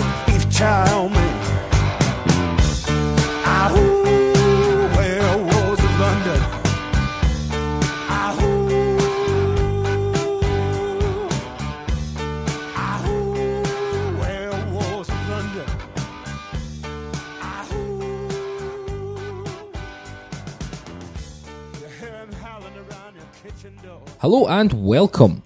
beef chow mein. Ahoo, where was London? Ahoo, where was London? Ahoo, you hear him howling around your kitchen door. Hello and welcome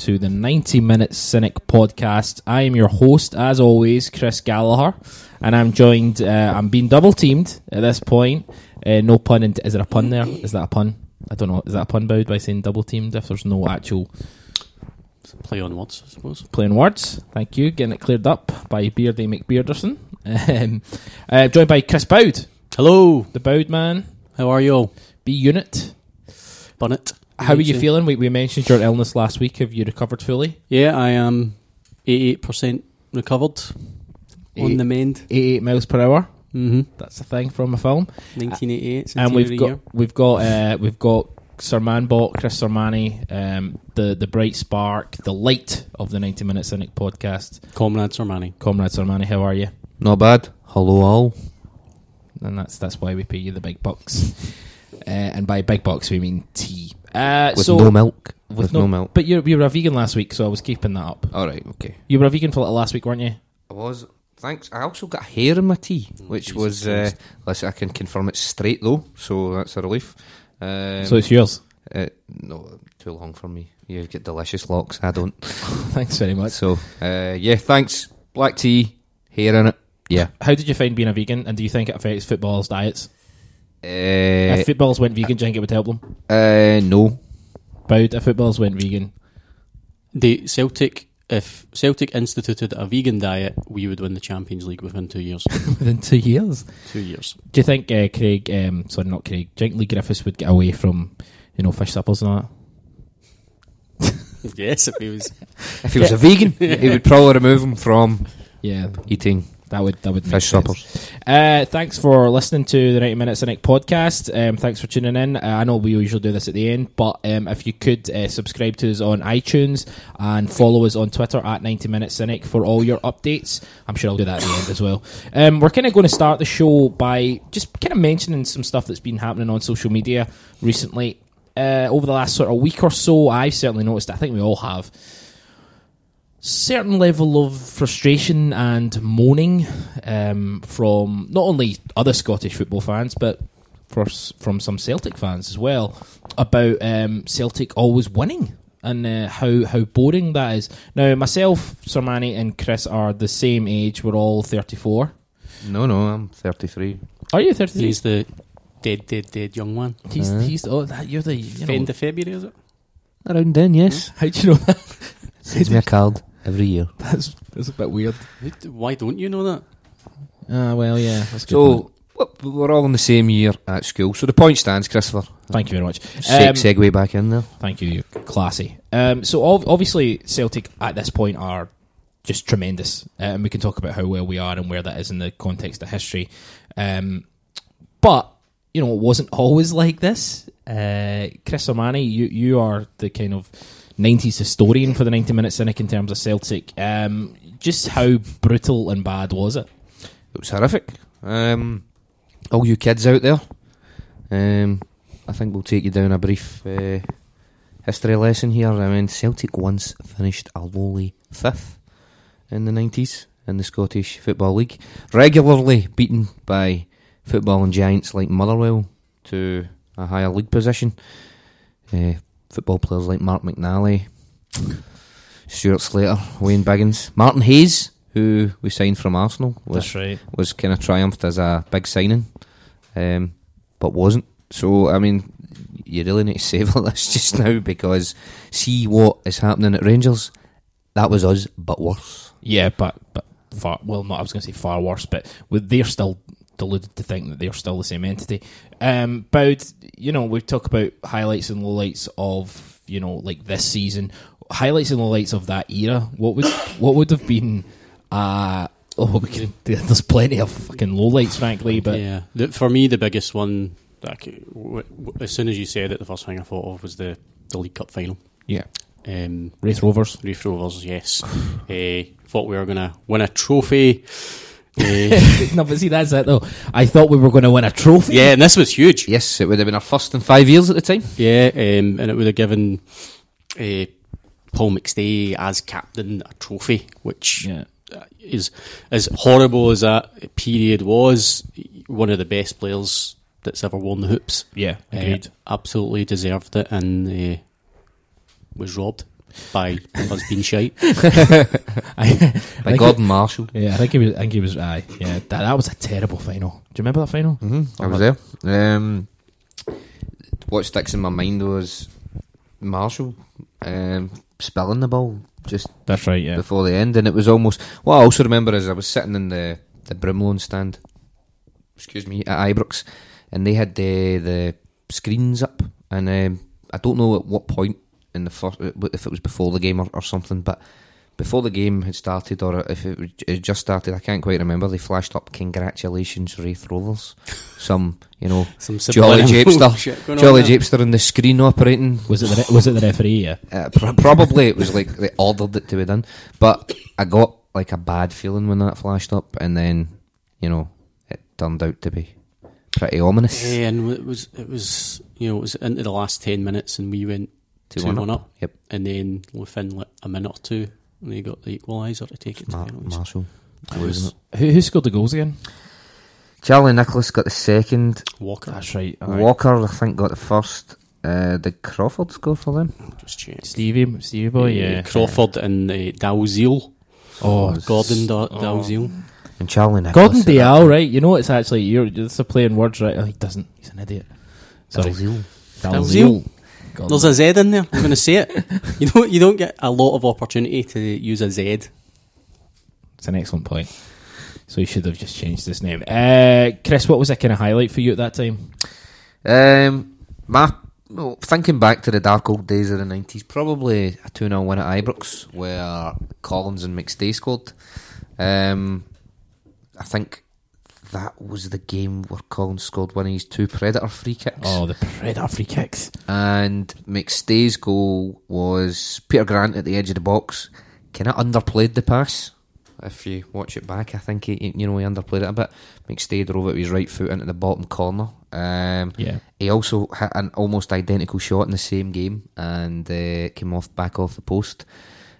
to the 90 Minute Cynic podcast. I am your host, as always, Chris Gallagher, and I'm joined, uh, I'm being double teamed at this point. Uh, no pun, in, is there a pun there? Is that a pun? I don't know. Is that a pun bound by saying double teamed if there's no actual Play on words, I suppose. playing words? Thank you. Getting it cleared up by Beardy McBearderson. Um, uh, joined by Chris Boud, Hello, the Boud man, how are you all? B Unit. Bunnet. How are you feeling? We, we mentioned your illness last week. Have you recovered fully? Yeah, I am 88% recovered on Eight- the mend. 88 miles per hour. Mm-hmm. That's a thing from a film. 1988, and we've got year. we've got uh, we've got Sir Manbot, Chris Sermanni, um, the the bright spark, the light of the ninety minute cynic podcast. Comrades Armani. Comrade Sermanni, how are you? Not bad. Hello, all. And that's that's why we pay you the big bucks. uh, and by big bucks we mean tea. Uh, With so no milk. with With, no- no, milk. But you you were a vegan last week, so I was keeping that up. All right. Okay. You were a vegan for a little last week, weren't you? I was. Thanks. I also got hair in my tea, which Jesus was. Uh, listen, I can confirm it's straight though, so that's a relief. Um, so it's yours. uh, no, too long for me. You get delicious locks. I don't. Thanks very much. So uh, yeah, thanks. Black tea, hair in it. Yeah. How did you find being a vegan, and do you think it affects footballers' diets? Uh, if footballers went vegan, do you think it would help them? uh, no. Boud, if footballers went vegan, The Celtic, if Celtic instituted a vegan diet, we would win the Champions League within two years. within two years. two years. Do you think uh, Craig, um, sorry, not Craig, do you think Leigh Griffiths would get away from, you know, fish suppers and that? yes, if he was. If he was a vegan, he would probably remove him from Yeah, eating that would that would make fish sense. Uh, thanks for listening to the 90 Minute Cynic podcast. Um, thanks for tuning in. Uh, I know we usually do this at the end, but um, if you could uh, subscribe to us on iTunes and follow us on Twitter at 90 Minute Cynic for all your updates. I'm sure I'll do that at the end as well. Um, we're kind of going to start the show by just kind of mentioning some stuff that's been happening on social media recently. Uh, over the last sort of week or so, I've certainly noticed, I think we all have, certain level of frustration and moaning um, from not only other Scottish football fans, but for, from some Celtic fans as well about um, Celtic always winning and uh, how how boring that is. Now, myself, Sir Manny, and Chris are the same age. We're all thirty four. No, no, I'm 33. Are you thirty three? He's the dead, dead, dead young one. He's Uh. he's oh that you're the you know, End of February, is it? Around then, yes. how do you know that? Sends me a card every year. That's that's a bit weird. Why don't you know that? Ah, well, yeah. That's good. So w- we're all in the same year at school. So the point stands, Christopher. thank you very much. Se- Um, segue back in there. Thank you, you're classy. Um, so ov- obviously Celtic at this point are just tremendous, uh, and we can talk about how well we are and where that is in the context of history. Um, but you know, it wasn't always like this. Uh, Chris Omani, you you are the kind of '90s historian for the 90 Minute Cynic in terms of Celtic. Um, just how brutal and bad was it? It was horrific. Um, all you kids out there, um, I think we'll take you down a brief uh, history lesson here. I mean, Celtic once finished a lowly fifth in the 90s in the Scottish Football League, regularly beaten by footballing giants like Motherwell to a higher league position. Uh, football players like Mark McNally, Stuart Slater, Wayne Biggins, Martin Hayes, who we signed from Arsenal, was right. was kind of triumphed as a big signing, um, but wasn't. So I mean, you really need to savour this just now because see what is happening at Rangers. That was us, but worse. Yeah, but but far well, not I was going to say far worse, but with, they're still deluded to think that they're still the same entity. Um, but you know, we talk about highlights and lowlights of you know like this season, highlights and lowlights of that era. What would what would have been uh, Oh, we can. There's plenty of fucking lowlights, frankly, but yeah, the, for me, the biggest one, that could- w- w- as soon as you said it, the first thing I thought of was the, the League Cup final. yeah, Um, Raith Rovers. Raith Rovers, yes. uh, thought we were going to win a trophy. Uh, no, but see, that's it though. I thought we were going to win a trophy. yeah, and this was huge. Yes, it would have been our first in five years at the time. Yeah, um, and it would have given uh, Paul McStay as captain a trophy, which Yeah. uh, is as horrible as that period was. One of the best players that's ever worn the hoops. yeah, Uh, agreed. absolutely deserved it and uh, was robbed by us being shite. I, By Gordon Marshall. Yeah, I think he was. I think he was. Aye, yeah, that, that was a terrible final. Do you remember that final? hmm I was there. Um, what sticks in my mind was Marshall um, spilling the ball just That's right. Yeah, before the end, and it was almost. What I also remember is I was sitting in the the Broomloan stand, excuse me, at Ibrox, and they had the the screens up, and um, I don't know at what point in the first if it was before the game or, or something, but. Before the game had started, or if it was- it just started, I can't quite remember. They flashed up "Congratulations, Raith Rovers." Some, you know, Some Jolly subliminal Japester, shit on Jolly there. Japester, and the screen operating was it the re- was it the referee? Yeah, uh, pr- probably it was like they ordered it to be done, but I got like a bad feeling when that flashed up, and then you know it turned out to be pretty ominous. Yeah, and it was it was you know it was into the last ten minutes, and we went two, one, up. Yep, and then within like a minute or two, they got the equaliser to take it to Mar- penalties. Marshall was who, who scored the goals again? Charlie Nicholas got the second. Walker. That's right. aye. Walker, I think, got the first. Uh, did Crawford score for them? Just check. Stevie, Stevie boy. Uh, Yeah. Crawford and uh, Dalziel. Oh, Gordon da- oh. Dalziel. And Charlie Nicholas. Gordon at Dial, right? You know, it's actually you're just a playing words, right? Oh, he doesn't. He's an idiot. Sorry, Dalziel. Dalziel. Gordon. There's a Z in there. I'm going to say it. You don't. You don't get a lot of opportunity to use a Z. It's an excellent point. So you should have just changed his name. Uh, Chris, what was a kind of highlight for you at that time? Um, my well, thinking back to the dark old days of the nineties, probably a two 0 win at Ibrox where Collins and McStay scored. Um, I think that was the game where Collins scored one of his two Predator free kicks, Oh, the Predator free kicks. and McStay's goal was Peter Grant at the edge of the box. Kind of underplayed the pass. If you watch it back, I think he, you know he underplayed it a bit. McStay drove it with his right foot into the bottom corner. Um, Yeah. he also had an almost identical shot in the same game and uh, came off back off the post.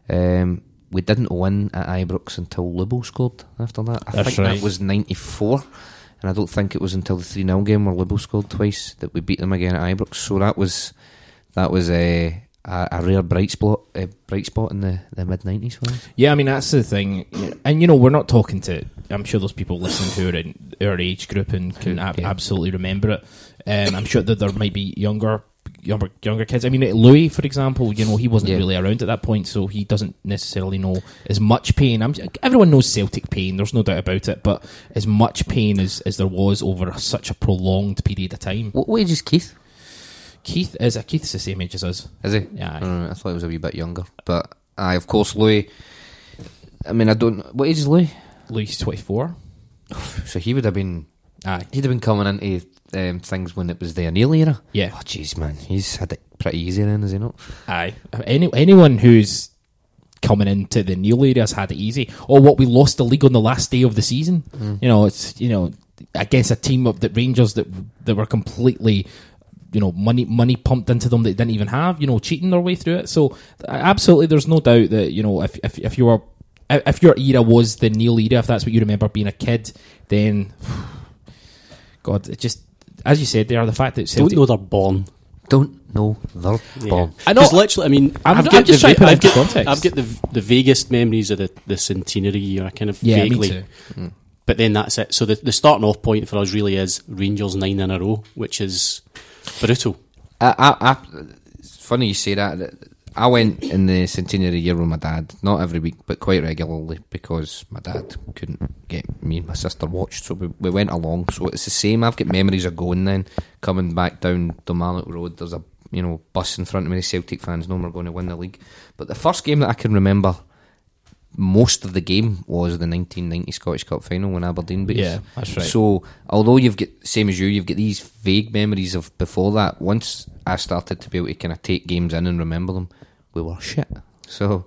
Um, we didn't win at Ibrox until Lubo scored after that. I That's think right. that was 94. And I don't think it was until the 3 0 game where Lubo scored twice that we beat them again at Ibrox. So that was that was a, a, a rare bright spot a bright spot in the, the mid 90s for us. Yeah, I mean that's the thing, and you know we're not talking to. I'm sure there's people listening who are in our age group and can ab- Yeah. absolutely remember it. Um, I'm sure that there might be younger, younger, younger kids. I mean, Louis, for example, you know he wasn't Yeah. really around at that point, so he doesn't necessarily know as much pain. I'm, everyone knows Celtic pain. There's no doubt about it, but as much pain as, as there was over such a prolonged period of time. What, what age is Keith? Keith is uh, Keith's the same age as us. Is he? Yeah. Uh, I thought he was a wee bit younger. But aye, of course, Louis. I mean, I don't. What age is Louis? Louis 24. So he would have been. Aye, He'd have been coming into um, things when it was the O'Neill era. yeah. Oh, jeez, man, he's had it pretty easy then, has he not? Aye. Any, anyone who's coming into the Neil area has had it easy. Or what we lost the league on the last day of the season. You know, it's you know against a team of the Rangers that that were completely you know money money pumped into them that they didn't even have. You know, cheating their way through it. So absolutely, there's no doubt that you know if if if you were if your era was the Neil era, if that's what you remember being a kid, then God, it just as you said there, the fact that Don't know they're born. Don't know their bomb. I know- Because literally, I mean, I'm- I've got just the, trying to put it I've got, context. I've got the the vaguest memories of the, the centenary year. I kind of yeah, vaguely, me too. but then that's it. So the, the starting off point for us really is Rangers nine in a row, which is brutal. I, I, I, it's funny you say that. I went in the centenary year with my dad, not every week, but quite regularly because my dad couldn't get me and my sister watched, so we, we went along. So it's the same. I've got memories of going then, coming back down Kilmarnock Road. There's a you know bus in front of me. The Celtic fans know we're going to win the league. But the first game that I can remember most of the game was the 1990 Scottish Cup final when Aberdeen beat us. Yeah, that's right. So, although you've got same as you, you've got these vague memories of before that. Once I started to be able to kind of take games in and remember them, we were shit. So,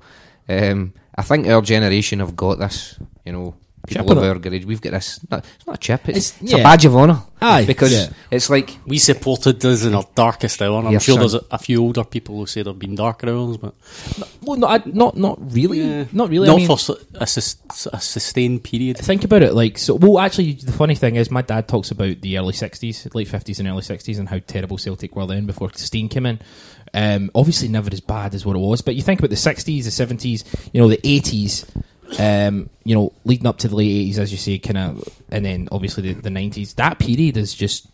um, I think our generation have got this. You know, people Chip of on our age, we've got this. Not, it's not a chip. It's, It's- it's, yeah. a badge of honour. Aye, because yeah. it's like We supported us in our darkest hour. and I'm Yeah, sure son. there's a, a few older people who say there've been darker hours, but Well, no, I, not not really, Yeah. not really. not I mean, for a, sus- a sustained period. think about it like so well actually the funny thing is my dad talks about the early 60s late 50s and early 60s and how terrible celtic were then before Stein came in um, obviously never as bad as what it was but you think about the 60s the 70s you know the 80s um, you know leading up to the late 80s as you say kind of and then obviously the, 90s that period is just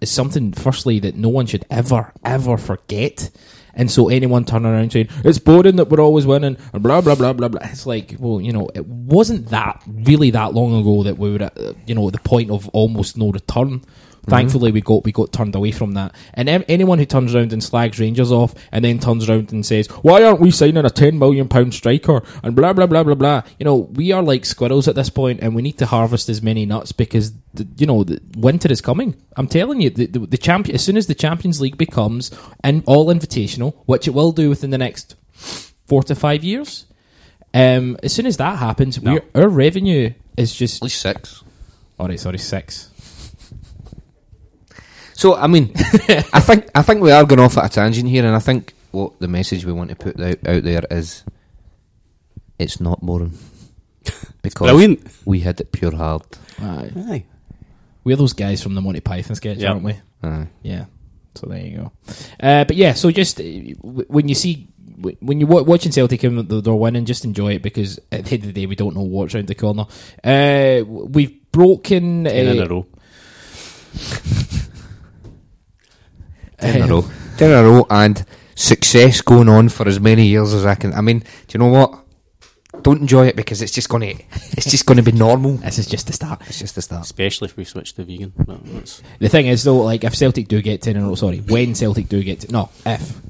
is something firstly that no one should ever ever forget. And so anyone turning around saying it's boring that we're always winning and blah blah blah blah blah it's like well you know it wasn't that really that long ago that we were at uh, you know the point of almost no return thankfully we got we got turned away from that. And em- anyone who turns around and slags rangers off and then turns around and says why aren't we signing a 10 million pound striker? and blah blah blah blah blah. You know we are like squirrels at this point and we need to harvest as many nuts because the, you know the winter is coming. I'm telling you the, the, the champion as soon as the champions league becomes an all invitational which it will do within the next four to five years um, as soon as that happens No. we're, our revenue is just at least six. all right sorry six So I mean, I think I think we are going off at a tangent here, and I think what the message we want to put out, out there is, it's not boring because Brilliant. we had it pure hard. Aye. Aye. we're those guys from the monty python sketch Yeah. aren't we Aye. Yeah. So there you go. Uh, but yeah, so just uh, w- when you see w- when you're wa- watching Celtic and they're they're winning, just enjoy it because at the end of the day, we don't know what's around the corner. Uh, we've broken. Ten in uh, a row. Ten in a row, ten in a row, and success going on for as many years as I can. I mean, do you know what? Don't enjoy it because it's just gonna, it's just gonna be normal. This is just the start. It's just the start. Especially if we switch to vegan. But The thing is, though, like if Celtic do get ten in a row, sorry, when Celtic do get to, no, if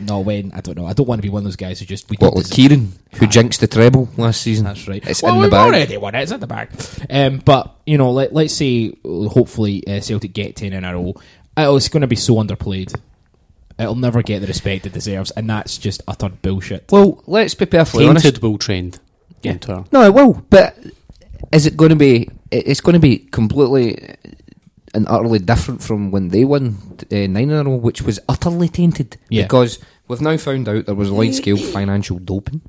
no, when I don't know. I don't want to be one of those guys who just we What don't with Kieran, who jinxed the treble last season? That's right. It's well, in the we've bag. already won it. It's in the bag. Um, but you know, let, let's say uh, hopefully uh, Celtic get ten in a row. Oh, it's going to be so underplayed. It'll never get the respect it deserves, and that's just utter bullshit. Well, let's be perfectly honest. tainted will trend. Yeah. in. No, it will. But is it going to be? It's going to be completely and utterly different from when they won uh, nine in a row, which was utterly tainted. Yeah. Because we've now found out there was wide scale financial doping.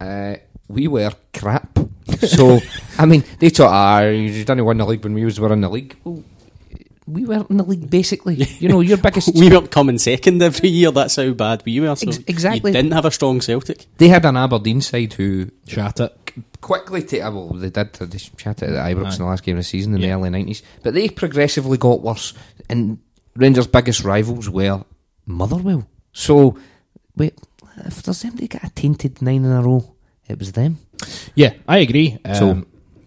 Uh, we were crap. So I mean, they thought, ah, you didn't win the league when we was were in the league. Well, we weren't in the league basically. You know, your biggest. We weren't coming second every year. That's how bad we were. So Ex- exactly. You didn't have a strong Celtic. they had an Aberdeen side who Shat it. quickly take well they did they chatted at Ibrox Aye. in the last game of the season in Yeah. the early nineties. But they progressively got worse and Rangers' biggest rivals were Motherwell. So wait if there's anybody got a tainted nine in a row, it was them. Yeah, I agree. Um, So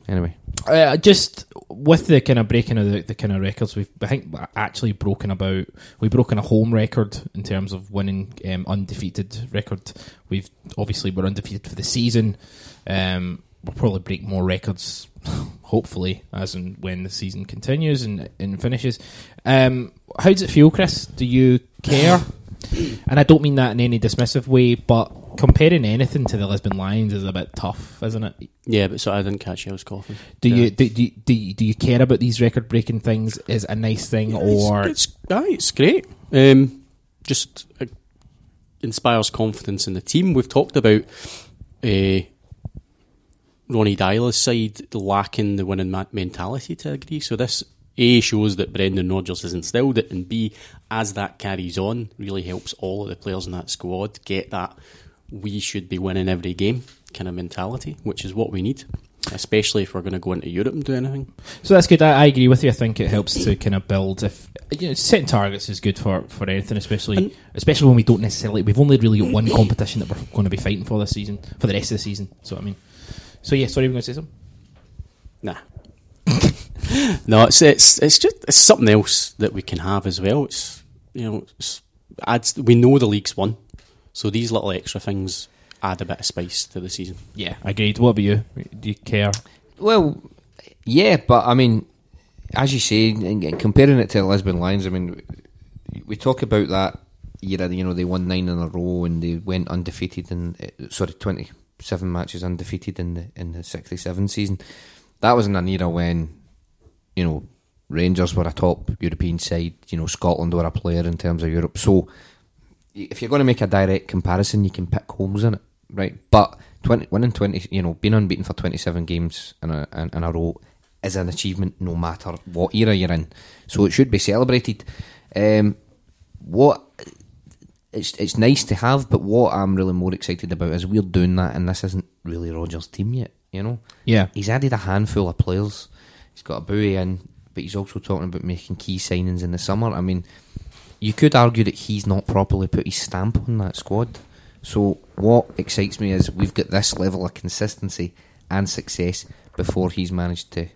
anyway. Uh, just with the kind of breaking of the, the kind of records, we've I think actually broken about we've broken a home record in terms of winning um, undefeated record. We've obviously we're undefeated for the season. Um, we'll probably break more records, hopefully, as and when the season continues and, and finishes. Um, how does it feel, Chris? Do you care? and I don't mean that in any dismissive way, but comparing anything to the Lisbon Lions is a bit tough, isn't it? Yeah, but so I didn't catch you. I was coughing. Do Yeah. you do, do, you- do, you- do you care about these record breaking things? Is a nice thing or it's, it's, aye, it's great. Um, just uh, inspires confidence in the team. We've talked about uh, Ronny Deila's side lacking the winning ma- mentality to a degree. So this A shows that Brendan Rodgers has instilled it, and B, as that carries on, really helps all of the players in that squad get that we should be winning every game kind of mentality, which is what we need. Especially if we're going to go into Europe and do anything. so that's good. I, I agree with you. I think it helps to kind of build. If you know, setting targets is good for, for anything, especially And- especially when we don't necessarily. We've only really got one competition that we're going to be fighting for this season for the rest of the season. So I mean, so yeah. Sorry, were going to say something. Nah. No, it's it's it's just it's something else that we can have as well. It's you know, it's adds. We know the league's won, so these little extra things add a bit of spice to the season. Yeah, agreed. What about you? Do you care? Well, yeah, but I mean, as you say, and- and comparing it to the Lisbon Lions, I mean, we talk about that year, you know, they won nine in a row and they went undefeated in, uh, sorry, 27 matches undefeated in the, in the 67 season. That was in an era when, you know, Rangers were a top European side, you know, Scotland were a player in terms of Europe. So, if you're going to make a direct comparison, you can pick holes in it, right? But 20, winning 20, you know, being unbeaten for 27 games in a, in, in a row is an achievement no matter what era you're in. So it should be celebrated. Um, what it's it's nice to have, but what I'm really more excited about is we're doing that, and this isn't really Rodgers' team yet. You know, Yeah, he's added a handful of players. He's got a buoy in, but he's also talking about making key signings in the summer. I mean, you could argue that he's not properly put his stamp on that squad. So what excites me is we've got this level of consistency and success before he's managed to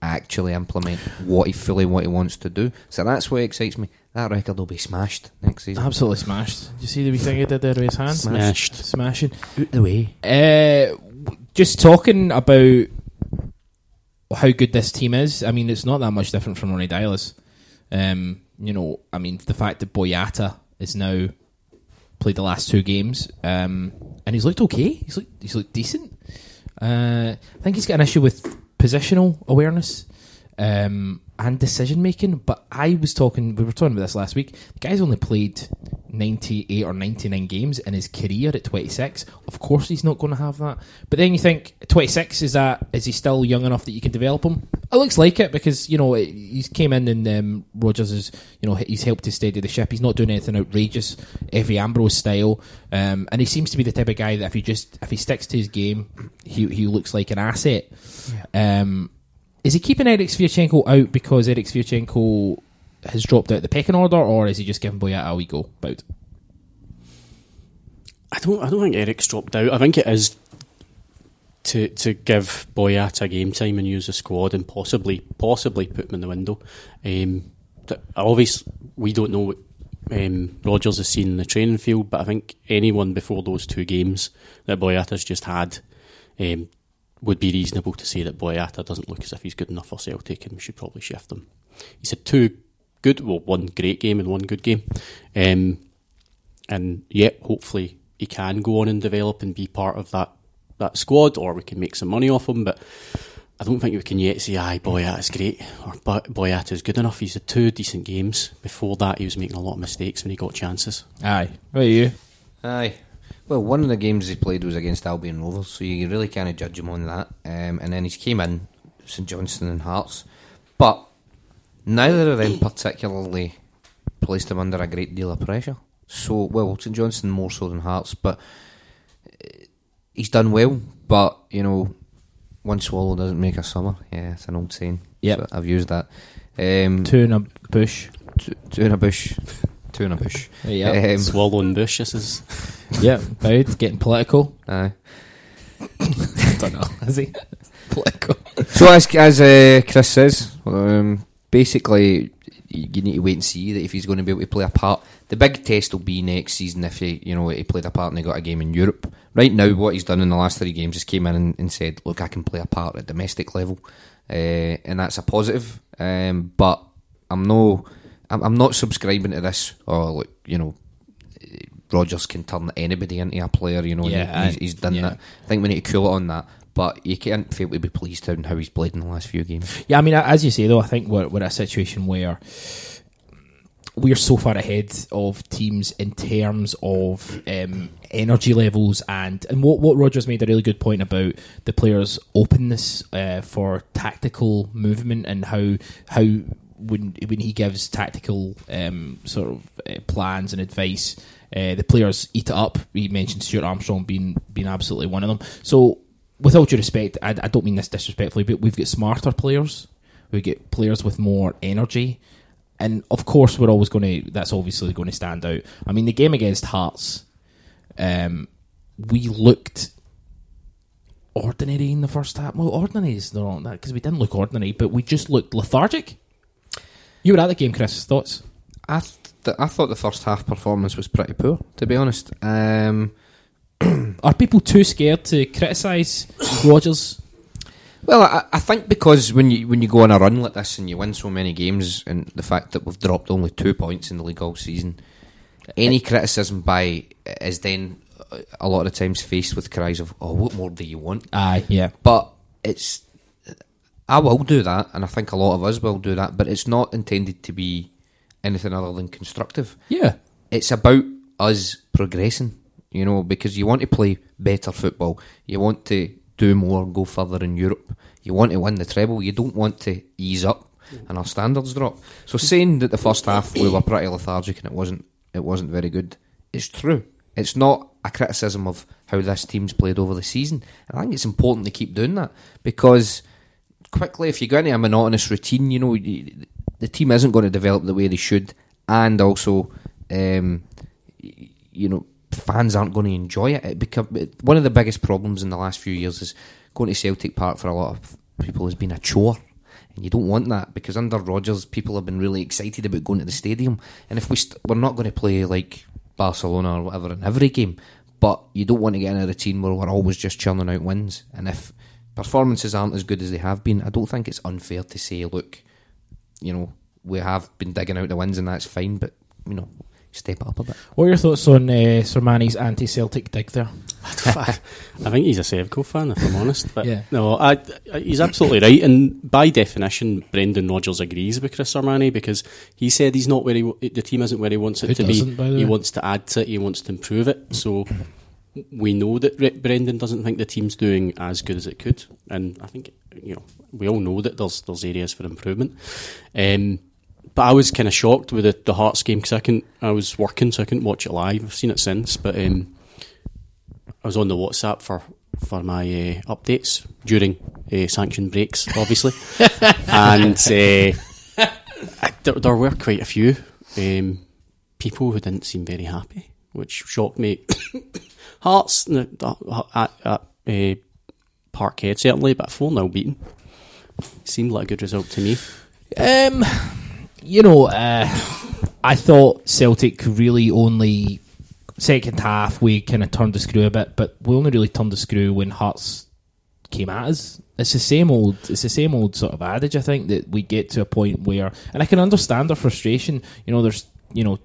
actually implement what he fully what he wants to do. So that's what excites me. That record will be smashed next season. absolutely smashed. Did you see the wee thing he did there with his hand? Smashed. Smashing. Out the way. Uh, just talking about how good this team is. I mean, it's not that much different from Ronny Deilas. Um, you know, I mean, the fact that Boyata is now played the last two games, um, and he's looked okay. He's looked he's looked decent. Uh, I think he's got an issue with positional awareness um, and decision making. But I was talking, we were talking about this last week. The guy's only played ninety eight or ninety nine games in his career at twenty six. Of course, he's not going to have that. But then you think twenty six is that is he still young enough that you can develop him? It looks like it because you know he's came in and um, Rodgers is you know he's helped to steady the ship. He's not doing anything outrageous, Efe Ambrose style, um, and he seems to be the type of guy that if he just if he sticks to his game, he he looks like an asset. Um, is he keeping Erik Sviatchenko out because Erik Sviatchenko has dropped out the pecking order, or is he just giving Boyata a wee go about? I don't. I don't think Eric's dropped out. I think it is to to give Boyata game time and use the squad and possibly possibly put him in the window. Um, obviously, we don't know what um, Rodgers has seen in the training field, but I think anyone before those two games that Boyata's just had um, would be reasonable to say that Boyata doesn't look as if he's good enough for Celtic, and we should probably shift him. He's had two good, well, one great game and one good game. Um, and yeah, hopefully he can go on and develop and be part of that, that squad, or we can make some money off him. But I don't think we can yet say, "Aye, Boyata's great," or "Boy- "Boyata's good enough." He's had two decent games. Before that, he was making a lot of mistakes when he got chances. Aye, what are you? Aye. Well, one of the games he played was against Albion Rovers, so you really can't judge him on that. Um, and then he's came in, St Johnstone and Hearts. But neither of them particularly placed him under a great deal of pressure. So, well, St Johnstone more so than Hearts, but uh, he's done well. But, you know, one swallow doesn't make a summer. Yeah, it's an old saying. Yeah, So I've used that. Um, Two in a bush. two, two in a bush. Two in a bush. Yeah, Um, Swallowing bush. This is yeah, about getting political. aye. don't know, is he political? So as as uh, Chris says, um, basically you you need to wait and see that if he's going to be able to play a part. The big test will be next season if he you know he played a part and he got a game in Europe. Right now, what he's done in the last three games is came in and, and said, "Look, I can play a part at domestic level," uh, and that's a positive. Um, but I'm no, I'm, I'm not subscribing to this. Or like you know. Rodgers can turn anybody into a player, you know. Yeah, he- he's, he's done yeah. that. I think we need to cool it on that. But you can't fail to be pleased on how he's played in the last few games. Yeah, I mean, as you say though, I think we're, we're at a situation where we're so far ahead of teams in terms of um, energy levels and and what what Rodgers made a really good point about the players' openness uh, for tactical movement and how how when when he gives tactical um, sort of uh, plans and advice. Uh, the players eat it up. He mentioned Stuart Armstrong being being absolutely one of them. So, with all due respect, I, I don't mean this disrespectfully, but we've got smarter players. We get players with more energy, and of course, we're always going to. That's obviously going to stand out. I mean, the game against Hearts, um, we looked ordinary in the first half. Well, ordinary is the wrong that because we didn't look ordinary, but we just looked lethargic. You were at the game, Chris. Thoughts? I th- I thought the first half performance was pretty poor, to be honest. Um, are people too scared to criticise Rodgers? Well, I, I think because when you when you go on a run like this and you win so many games, and the fact that we've dropped only two points in the league all season, any criticism by is then uh, a lot of times faced with cries of "Oh, what more do you want?" Aye, yeah. But it's I will do that, and I think a lot of us will do that. But it's not intended to be anything other than constructive. Yeah. It's about us progressing, you know, because you want to play better football. You want to do more, go further in Europe. You want to win the treble. You don't want to ease up and our standards drop. So saying that the first half we were pretty lethargic and it wasn't it wasn't very good is true. It's not a criticism of how this team's played over the season. And I think it's important to keep doing that because quickly, if you go into a monotonous routine, you know, the team isn't going to develop the way they should, and also, um, you know, fans aren't going to enjoy it. It become one of the biggest problems in the last few years is going to Celtic Park for a lot of people has been a chore. And you don't want that because under Rodgers, people have been really excited about going to the stadium. And if we st- we're not going to play like Barcelona or whatever in every game, but you don't want to get in a routine where we're always just churning out wins. And if performances aren't as good as they have been, I don't think it's unfair to say, look, you know, we have been digging out the wins and that's fine, but you know, step up a bit. What are your thoughts on uh, Sir Manny's anti-Celtic dig there? I think he's a Sevco fan, if I'm honest. But Yeah. no, I, I, he's absolutely right. And by definition, Brendan Rodgers agrees with Chris Sermanni because he said he's not where he, the team isn't where he wants it Who to be. by the He way? wants to add to it. He wants to improve it. So we know that Re- Brendan doesn't think the team's doing as good as it could, and I think you know we all know that there's there's areas for improvement. Um, but I was kind of shocked with the, the Hearts game because I couldn't. I was working, so I couldn't watch it live. I've seen it since, but um, I was on the WhatsApp for for my uh, updates during uh, sanction breaks, obviously, and uh, I- there, there were quite a few um, people who didn't seem very happy, which shocked me. Hearts the- the- at, at uh, Parkhead certainly, but four 0 beaten seemed like a good result to me. Um, you know, uh, I thought Celtic really only second half we kind of turned the screw a bit, but we only really turned the screw when Hearts came at us. It's the same old. It's the same old sort of adage. I think that we get to a point where, and I can understand their frustration. You know, there's you know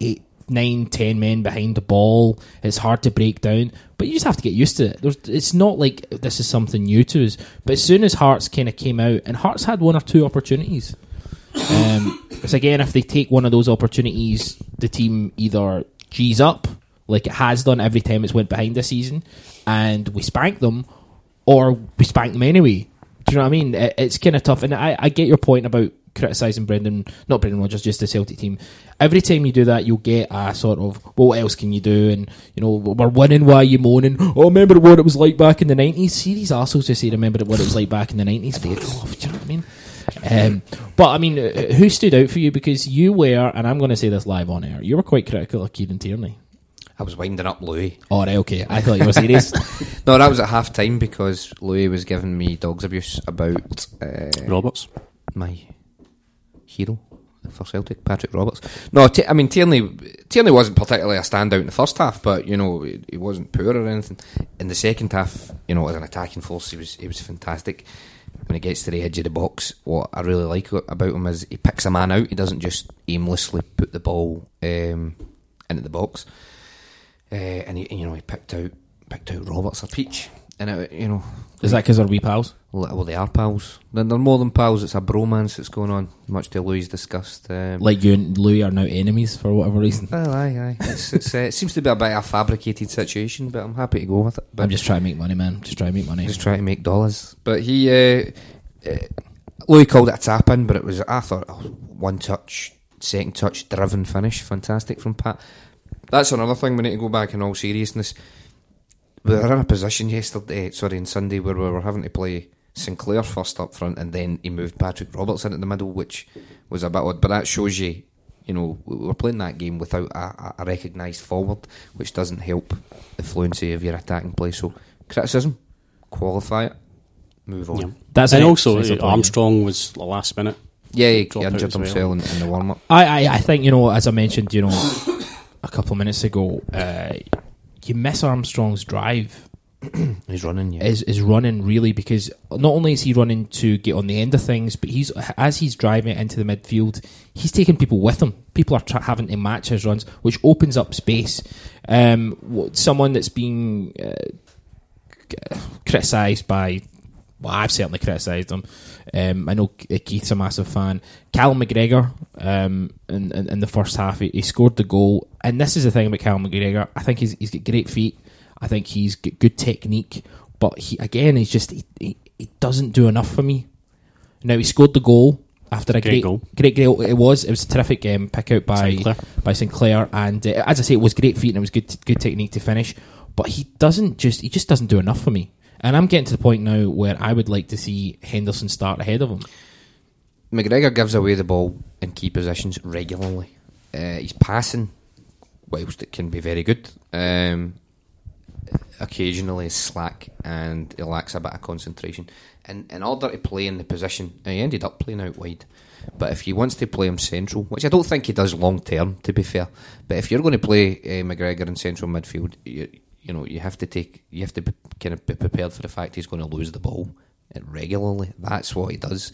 eight, nine, ten men behind the ball. It's hard to break down, but you just have to get used to it. There's, it's not like this is something new to us. But as soon as Hearts kind of came out, and Hearts had one or two opportunities. Um, it's again, if they take one of those opportunities, the team either G's up, like it has done every time it's went behind this season, and we spank them, or we spank them anyway. Do you know what I mean? It, it's kind of tough, and I, I get your point about criticising Brendan, not Brendan Rodgers, just the Celtic team. Every time you do that, you'll get a sort of, well, what else can you do? And you know, we're winning. Why are you moaning? Oh, remember what it was like back in the nineties? See these assholes who say, remember what it was like back in the nineties? Fuck off. Do you know what I mean? Um, but I mean, uh, who stood out for you? Because you were, and I'm going to say this live on air, you were quite critical of Kieran Tierney. I was winding up Louis. Oh, right, okay. I thought you were serious. No, that was at half time because Louis was giving me dog's abuse about uh, Roberts. my hero for Celtic, Patrick Roberts. No, T- I mean Tierney. Tierney wasn't particularly a standout in the first half, but you know he, he wasn't poor or anything. In the second half, you know, as an attacking force, he was he was fantastic. When he gets to the edge of the box, what I really like about him is he picks a man out. He doesn't just aimlessly put the ball um, into the box. Uh, and he, you know, he picked out picked out Roberts a peach, and it, you know, Is that because they're wee pals? well, well, they are pals. They're, they're more than pals. It's a bromance that's going on, much to Louis' disgust. Um, Like you and Louis are now enemies for whatever reason. well, aye, aye. It's, it's, uh, it seems to be a bit of a fabricated situation, but I'm happy to go with it. But I'm just trying to make money, man. Just trying to make money. just trying to make dollars. But he, uh, uh, Louis called it a tap in, but it was I thought oh, one touch, second touch, driven finish, fantastic from Pat. That's another thing we need to go back in all seriousness. We were in a position yesterday, sorry, on Sunday, where we were having to play Sinclair first up front, and then he moved Patrick Roberts into the middle, which was a bit odd. But that shows you, you know, we were playing that game without a, a recognised forward, which doesn't help the fluency of your attacking play. So criticism, qualify it, move on. Yeah. That's and an also exercise uh, I'll Armstrong was the last minute. Yeah, he Drop out injured as well. himself in, in the warm up. I, I, I think you know, as I mentioned, you know, a couple of minutes ago, uh, you miss Armstrong's drive. He's running, yeah. is is running really because not only is he running to get on the end of things, but he's as he's driving into the midfield, he's taking people with him. People are tra- having to match his runs, which opens up space. Um, someone that's being uh, criticised by, well, I've certainly criticised him. Um, I know Keith's a massive fan. Callum McGregor, um, in, in, in the first half, he, he scored the goal, and this is the thing about Callum McGregor. I think he's he's got great feet. I think he's got good technique, but he again he's just he, he, he doesn't do enough for me. Now he scored the goal after a Great great goal. great goal. It was it was a terrific um, pick out by Sinclair. by Sinclair, and uh, as I say, it was great feet and it was good good technique to finish. But he doesn't just he just doesn't do enough for me. And I'm getting to the point now where I would like to see Henderson start ahead of him. McGregor gives away the ball in key positions regularly. Uh, he's passing, whilst it can be very good. Um, occasionally slack and he lacks a bit of concentration. And in order to play in the position, he ended up playing out wide. But if he wants to play him central, which I don't think he does long term, to be fair, but if you're going to play uh, McGregor in central midfield, you, you know you have to take you have to be, kind of be prepared for the fact he's going to lose the ball regularly. That's what he does.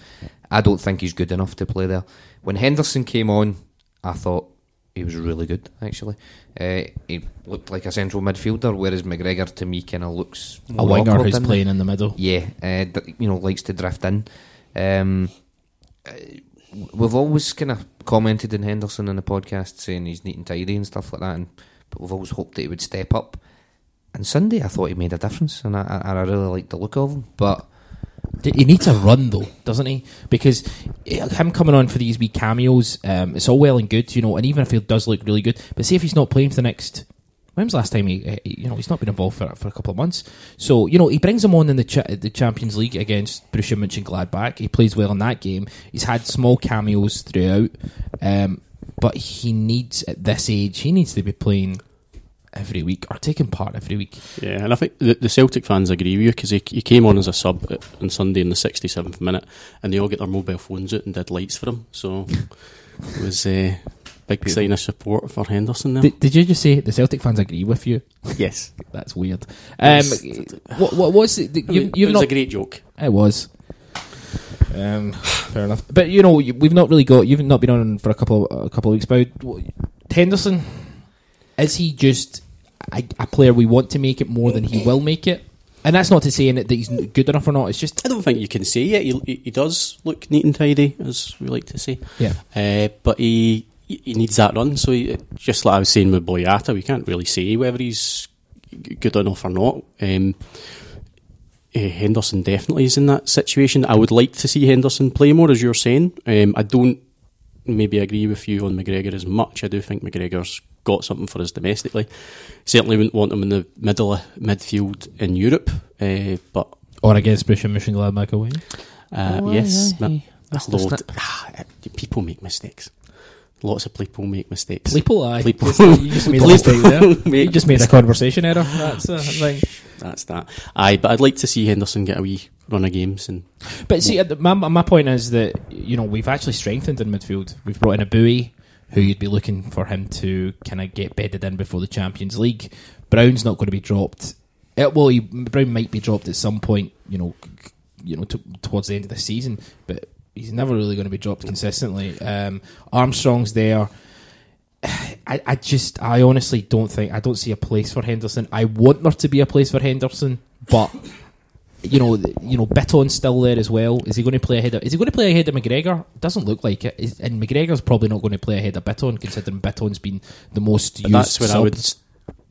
I don't think he's good enough to play there. When Henderson came on, I thought he was really good. Actually, uh, he looked like a central midfielder, whereas McGregor to me kind of looks A winger who's playing in the middle. Yeah, uh, you know, likes to drift in. Um, we've always kind of commented on Henderson in the podcast, saying he's neat and tidy and stuff like that, and but we've always hoped that he would step up. And Sunday, I thought he made a difference, and I, I, I really liked the look of him. But He needs a run though, doesn't he? Because eh, him coming on for these wee cameos, um, it's all well and good, you know. And even if he does look really good, but see if he's not playing for the next. When's the last time he, eh, you know, he's not been involved for for a couple of months. So you know, he brings him on in the cha- the Champions League against Borussia Mönchengladbach. He plays well in that game. He's had small cameos throughout, um, but he needs at this age, he needs to be playing every week or taking part every week. Yeah, and I think the, the Celtic fans agree with you because he, he came on as a sub on Sunday in the 67th minute and they all get their mobile phones out and did lights for him. So it was a big sign of support for Henderson there. Did, did you just say the Celtic fans agree with you? yes. That's weird. Um, Yes. what, what was it? I You, mean, you've it was not. a great joke. it was. Um, fair enough. But you know, we've not really got. You've not been on for a couple a couple of weeks. But Henderson, is he just a, a player we want to make it more than he will make it? And that's not to say in it that he's good enough or not. It's just I don't think you can say it. He, he, he does look neat and tidy, as we like to say. yeah. Uh, but he he needs that run. So he, just like I was saying with Boyata, we can't really say whether he's good enough or not. Um, uh, Henderson definitely is in that situation. I would like to see Henderson play more, as you're saying. Um, I don't maybe agree with you on McGregor as much. I do think McGregor's got something for us domestically. Certainly wouldn't want him in the middle of midfield in Europe, uh, but Or against Borussia Mönchengladbach away. uh, Oh, yes, yeah, ma- he missed a Lord, ah, people make mistakes. Lots of people make mistakes. People, aye. People- Just- you just made a People mistake there. You just made a conversation error. That's a thing. That's that. Aye, but I'd like to see Henderson get a wee run of games and But see, uh, my my point is that you know we've actually strengthened in midfield. We've brought in a Bowie, who you'd be looking for him to kind of get bedded in before the Champions League. Brown's not going to be dropped. Uh, well, he, Brown might be dropped at some point. You know, you know, t- towards the end of the season, but he's never really going to be dropped consistently. Um, Armstrong's there. I, I just, I honestly don't think, I don't see a place for Henderson. I want there to be a place for Henderson, but you know, you know, Bitton's still there as well. Is he going to play ahead of? Is he going to play ahead of McGregor? Doesn't look like it. Is, and McGregor's probably not going to play ahead of Bitton, considering Bitton's been the most But used. that's where I would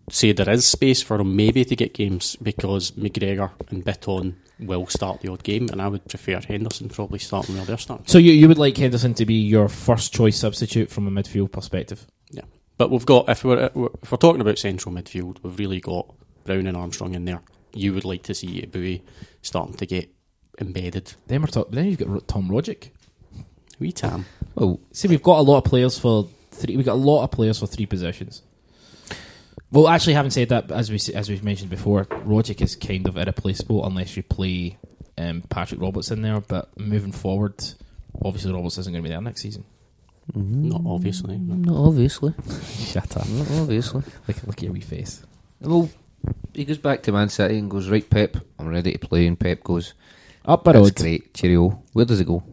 say there is space for him maybe to get games because McGregor and Bitton will start the odd game, and I would prefer Henderson probably starting where they're starting. So you you would like Henderson to be your first choice substitute from a midfield perspective? Yeah, but we've got if we're if we're talking about central midfield, we've really got Brown and Armstrong in there. You would like to see Bowie starting to get embedded. Then we're talking. Then you've got Tom Rogic. Wee Tam. well, See, we've got a lot of players for three. We've got a lot of players for three positions. Well, actually, having said that, as we as we've mentioned before, Rogic is kind of irreplaceable unless you play um, Patrick Roberts in there. But moving forward, obviously Roberts isn't going to be there next season. Not obviously. no. not obviously, Shut up! not obviously. Look, look at your wee face. Well, he goes back to Man City and goes, right, Pep, I'm ready to play. And Pep goes, Up the that's road. great, cheerio. Where does it go?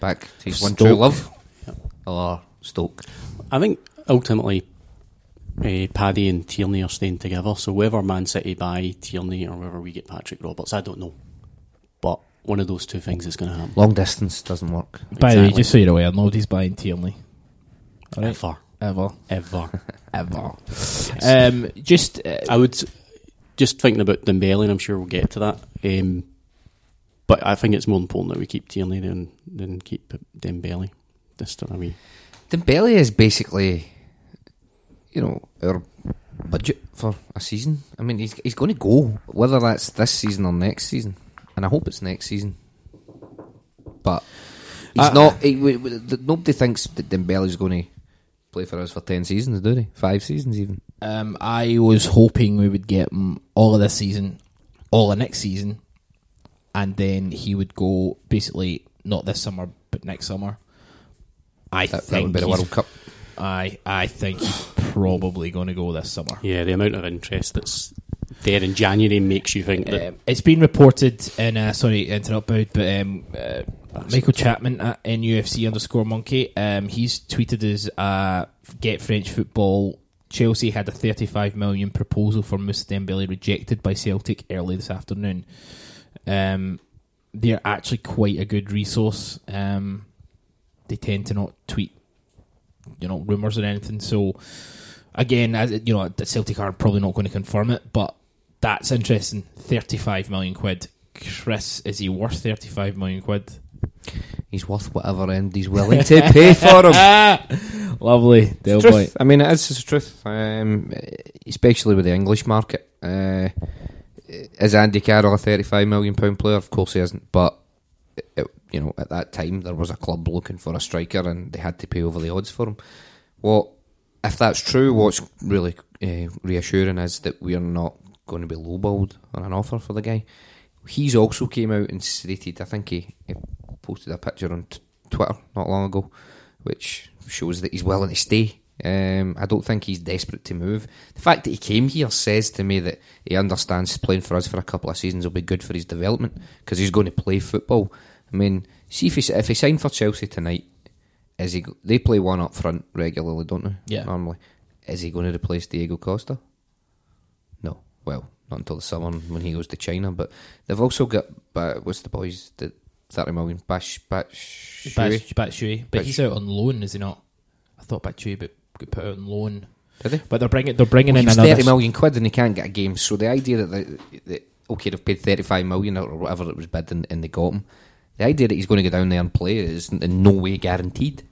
Back to his one Stoke. true love? Or Stoke. I think ultimately, uh, Paddy and Tierney are staying together. So whether Man City buy Tierney or whether we get Patrick Roberts, I don't know. But one of those two things is going to happen. Long distance doesn't work. By the way, Exactly. just so you're aware, nobody's buying Tierney. All right. Ever, Ever. ever. Ever. Um, just uh, I would just thinking about Dembele, and I'm sure we'll get to that. Um, but I think it's more important that we keep Tierney than than keep Dembele. This time, mean, Dembele is basically, you know, our budget for a season. I mean, he's he's going to go whether that's this season or next season, and I hope it's next season. But he's Uh, not. He, we, we- nobody thinks that Dembele is going to play for us for ten seasons, do they? Five seasons even. um, I was hoping we would get him all of this season, all of next season, and then he would go basically not this summer but next summer. I That, that think would be the World Cup. I I think he's probably going to go this summer. yeah, the amount of interest that's there in January makes you think that Um, it's been reported in uh, sorry to interrupt but um, uh, Michael Chapman at NUFC underscore monkey um, he's tweeted as uh, get French football Chelsea had a 35 million proposal for Moussa Dembele rejected by Celtic early this afternoon. Um, they're actually quite a good resource. Um, they tend to not tweet you know rumours or anything so again as you know Celtic are probably not going to confirm it but that's interesting 35 million quid Chris is he worth 35 million quid He's worth whatever end he's willing to pay for him. lovely Del boy. I mean, it is the truth. Um, especially with the English market. Uh, is Andy Carroll a thirty-five million pound player? Of course he isn't. But it, you know, at that time there was a club looking for a striker, and they had to pay over the odds for him. Well, if that's true? What's really uh, reassuring is that we are not going to be lowballed on an offer for the guy. He's also came out and stated. I think he, he posted a picture on t- Twitter not long ago, which shows that he's willing to stay. Um, I don't think he's desperate to move. The fact that he came here says to me that he understands playing for us for a couple of seasons will be good for his development because he's going to play football. I mean, see if he if he signed for Chelsea tonight, is he? They play one up front regularly, don't they? Yeah. Normally, is he going to replace Diego Costa? Well, not until the summer when he goes to China. But they've also got uh, what's the boys? The thirty million Bash Bash. Batshuayi, Batshuayi. but Bats- he's out on loan is he not I thought Batshuayi but got put out on loan Did they? but they're bringing they're bringing Well, in another thirty million quid and he can't get a game. So the idea that, they, that okay, they've paid thirty five million or whatever it was bid and, and they got him. The idea that he's going to go down there and play is in no way guaranteed.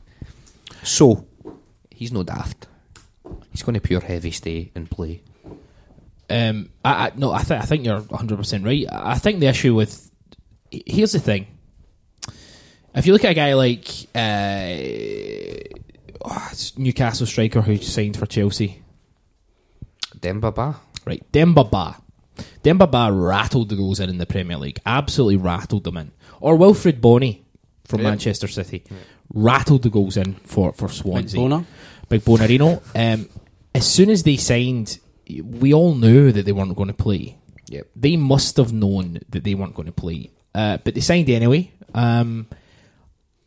So he's no daft. He's going to pure heavy stay and play. Um, I, I no, I think I think you're 100 percent right. I I think the issue with here's the thing: if you look at a guy like uh, oh, it's Newcastle striker who signed for Chelsea, Demba Ba. right? Demba Ba, Demba Ba rattled the goals in in the Premier League, absolutely rattled them in. Or Wilfried Bony from Yeah. Manchester City, rattled the goals in for for Swansea. Bona. Big Bonarino. Um, as soon as they signed, we all knew that they weren't going to play. Yep. They must have known that they weren't going to play, uh, but they signed anyway. Um,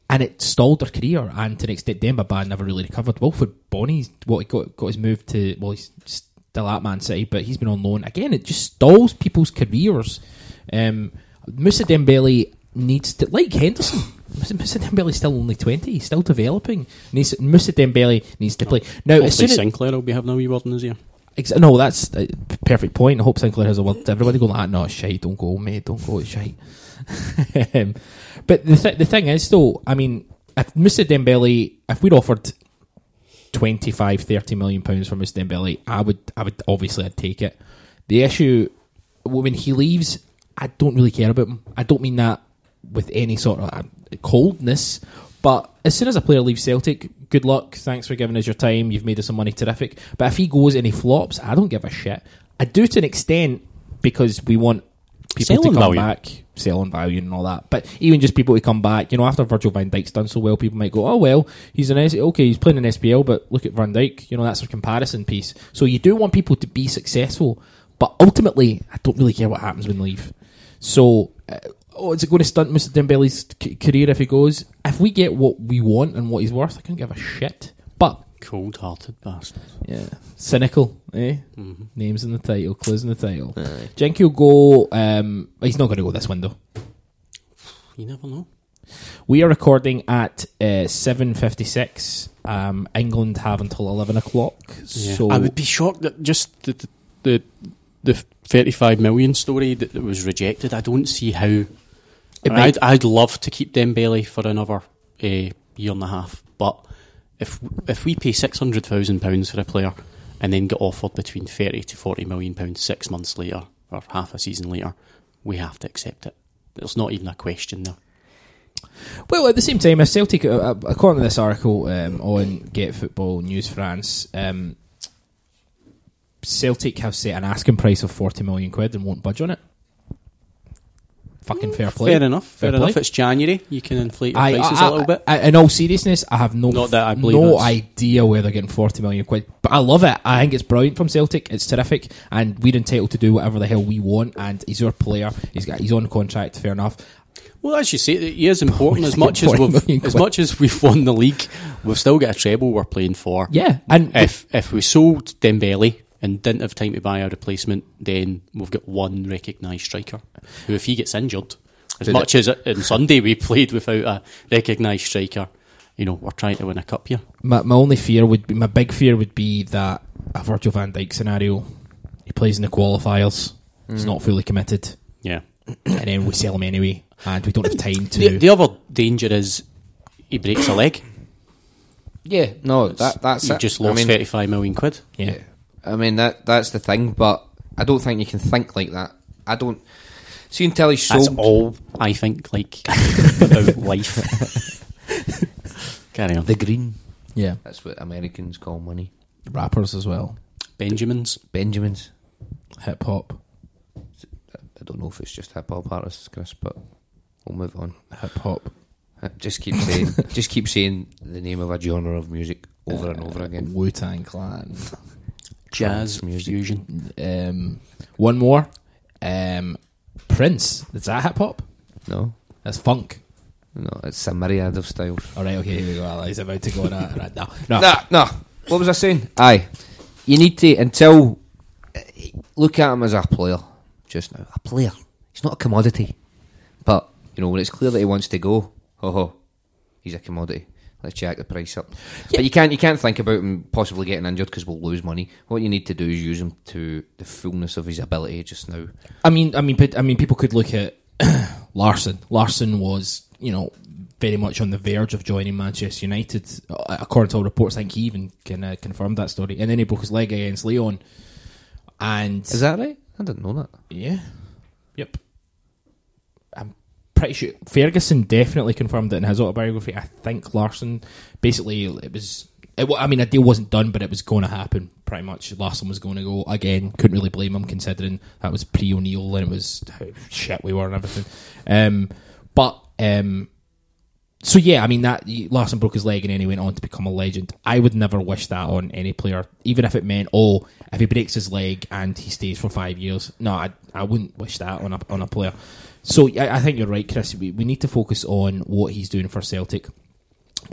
and it stalled their career, and to an extent, Demba Ba never really recovered. Wilfried Bony's what he got got his move to. Well, he's still at Man City, but he's been on loan again. It just stalls people's careers. Um, Moussa Dembele needs to like Henderson. Moussa Dembele's still only twenty. He's still developing. Needs, Moussa Dembele needs to play now. As Hopefully soon as, Sinclair will be having a wee word in his ear. Ex- no, that's a perfect point. I hope Sinclair has a word to everybody going, ah, no, shite, don't go, mate, don't go, shite. um, but the, th- the thing is, though, I mean, if Mr. Dembele, if we'd offered 25, 30 million pounds for Mr. Dembele, I would, I would obviously, I'd take it. The issue, when he leaves, I don't really care about him. I don't mean that with any sort of uh, coldness, but as soon as a player leaves Celtic, good luck. Thanks for giving us your time. You've made us some money. Terrific. But if he goes and he flops, I don't give a shit. I do to an extent because we want people Selling to come value. back, selling value and all that. But even just people to come back, you know, after Virgil van Dijk's done so well, people might go, oh well, he's an S- okay, he's playing in SPL, but look at Van Dijk, you know, that's a comparison piece. So you do want people to be successful, but ultimately, I don't really care what happens when they leave. So. Uh, Oh, is it going to stunt Mr. Dembele's c- career if he goes? If we get what we want and what he's worth, I can't give a shit. But Cold hearted bastard. yeah, cynical, eh? Mhm. Names in the title, clues in the title. Jenky will go. Um, he's not going to go this window. You never know. We are recording at uh, seven fifty six. Um, England have until eleven o'clock. So I would be shocked that just the the the, the 35 million story that, that was rejected. I don't see how. I'd, I'd love to keep Dembele for another uh, year and a half, but if if we pay six hundred thousand pounds for a player and then get offered between thirty to forty million pounds six months later or half a season later, we have to accept it. There's not even a question there. Well, at the same time, if Celtic, uh, uh, according to this article um, on Get Football News France, um, Celtic have set an asking price of forty million quid and won't budge on it. Fucking mm. fair play. Fair enough. Fair, Fair play. enough. It's January. You can inflate your I, prices I- a little bit. I- in all seriousness, I have no Not that I believe no that's- idea where they're getting forty million quid, but I love it. I think it's brilliant from Celtic. It's terrific, and we're entitled to do whatever the hell we want. And he's our player. He's got he's on contract. Fair enough. Well, as you say, he is important. As much as we've, as much as we've won the league, we've still got a treble we're playing for. Yeah, and If if we sold Dembele and didn't have time to buy a replacement, then we've got one recognised striker. Who, if he gets injured, as Did much as on Sunday we played without a recognised striker, you know, we're trying to win a cup here. my, my only fear would be my big fear would be that a Virgil Van Dijk scenario. He plays in the qualifiers. He's mm. not fully committed, Yeah. and then we sell him anyway, and we don't have time to. The, the other danger is he breaks a leg. Yeah, no, that that's You it. just I lost mean, thirty-five million quid. yeah. I mean that that's the thing, but I don't think you can think like that. I don't see until he's That's sold. all I think. Like about life. Carry on. The green. Yeah, That's what Americans call money. rappers as well. Benjamins. Benjamins. Hip hop, I don't know if it's just hip hop artists, Chris, but we'll move on. hip hop. Uh, Just keep saying, just keep saying the name of a genre of music over and over again. Wu Tang Clan. Jazz music. fusion. Um, one more. Um, Prince. Is that hip hop? No, That's funk. no, it's a myriad of styles. All right, okay, here we go. He's about to go on that. Right, now. no, no. Nah. What was I saying? Aye, you need to until uh, look at him as a player. Just now, a player. He's not a commodity. But you know when it's clear that he wants to go, ho ho, he's a commodity. Let's jack the price up. But you can't you can't think about him possibly getting injured because we'll lose money. What you need to do is use him to the fullness of his ability just now. I mean, I mean, but, I mean, people could look at Larsson. Larsson was, you know, very much on the verge of joining Manchester United. Uh, According to all reports, I think he even can uh, confirmed that story. And then he broke his leg against Lyon. And Is that right? I didn't know that. yeah, yep. Pretty sure Ferguson definitely confirmed it in his autobiography. I think Larsson basically it was. It, I mean, a deal wasn't done, but it was going to happen. Pretty much, Larsson was going to go again. Couldn't really blame him considering that was pre O'Neill and it was how shit we were and everything. Um, but um, so yeah, I mean that Larsson broke his leg and then he went on to become a legend. I would never wish that on any player, even if it meant oh, if he breaks his leg and he stays for five years. No, I I wouldn't wish that on a on a player. So I, I think you're right, Chris. We, we need to focus on what he's doing for Celtic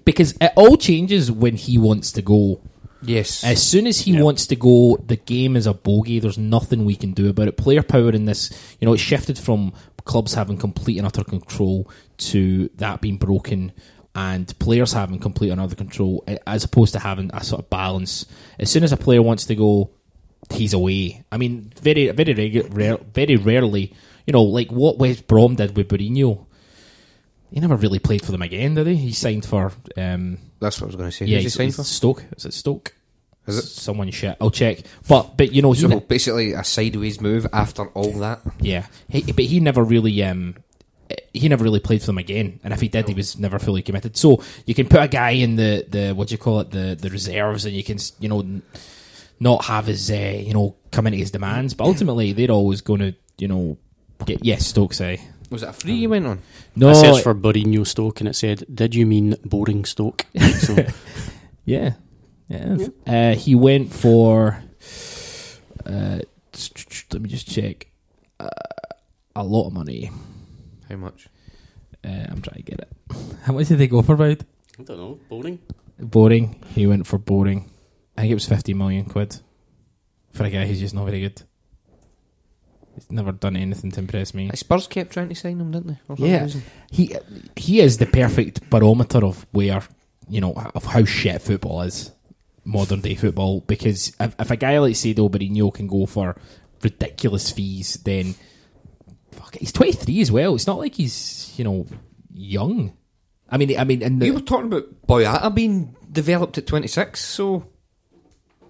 because it all changes when he wants to go. Yes. As soon as he Yeah. wants to go, the game is a bogey. There's nothing we can do about it. Player power in this, you know, it shifted from clubs having complete and utter control to that being broken and players having complete and utter control as opposed to having a sort of balance. As soon as a player wants to go, he's away. I mean, very, very, regu- rare, very rarely, you know, like what West Brom did with Berahino. He never really played for them again, did he? He signed for, um, That's what I was going to say. yeah, Who's he signed for? Stoke. Is it Stoke? Is it? someone shit? I'll check. But but you know he So ne- basically a sideways move after all that. yeah, he, but he never really um he never really played for them again. And if he did, he was never fully committed. So you can put a guy in the the what do you call it the the reserves, and you can you know not have his uh, you know come into his demands. But ultimately, they're always going to you know Ye- yes, Stoke say. Was it a free you went on? No, I searched for Berahino Stoke and it said, "Did you mean boring Stoke?" so yeah, yeah. Uh, he went for. Uh, let me just check. Uh, a lot of money. How much? Uh, I'm trying to get it. How much did they go for, Bride? I don't know, boring. Boring. He went for boring. I think it was 50 million quid for a guy who's just not very good. He's never done anything to impress me. Like Spurs kept trying to sign him, didn't they? For Yeah. reason. He he is the perfect barometer of where you know of how shit football is, modern day football. Because if, if a guy like Saido Berahino can go for ridiculous fees, then fuck it, he's 23 as well. It's not like he's you know young. I mean, I mean, and the, You were talking about Boyata being developed at 26, so.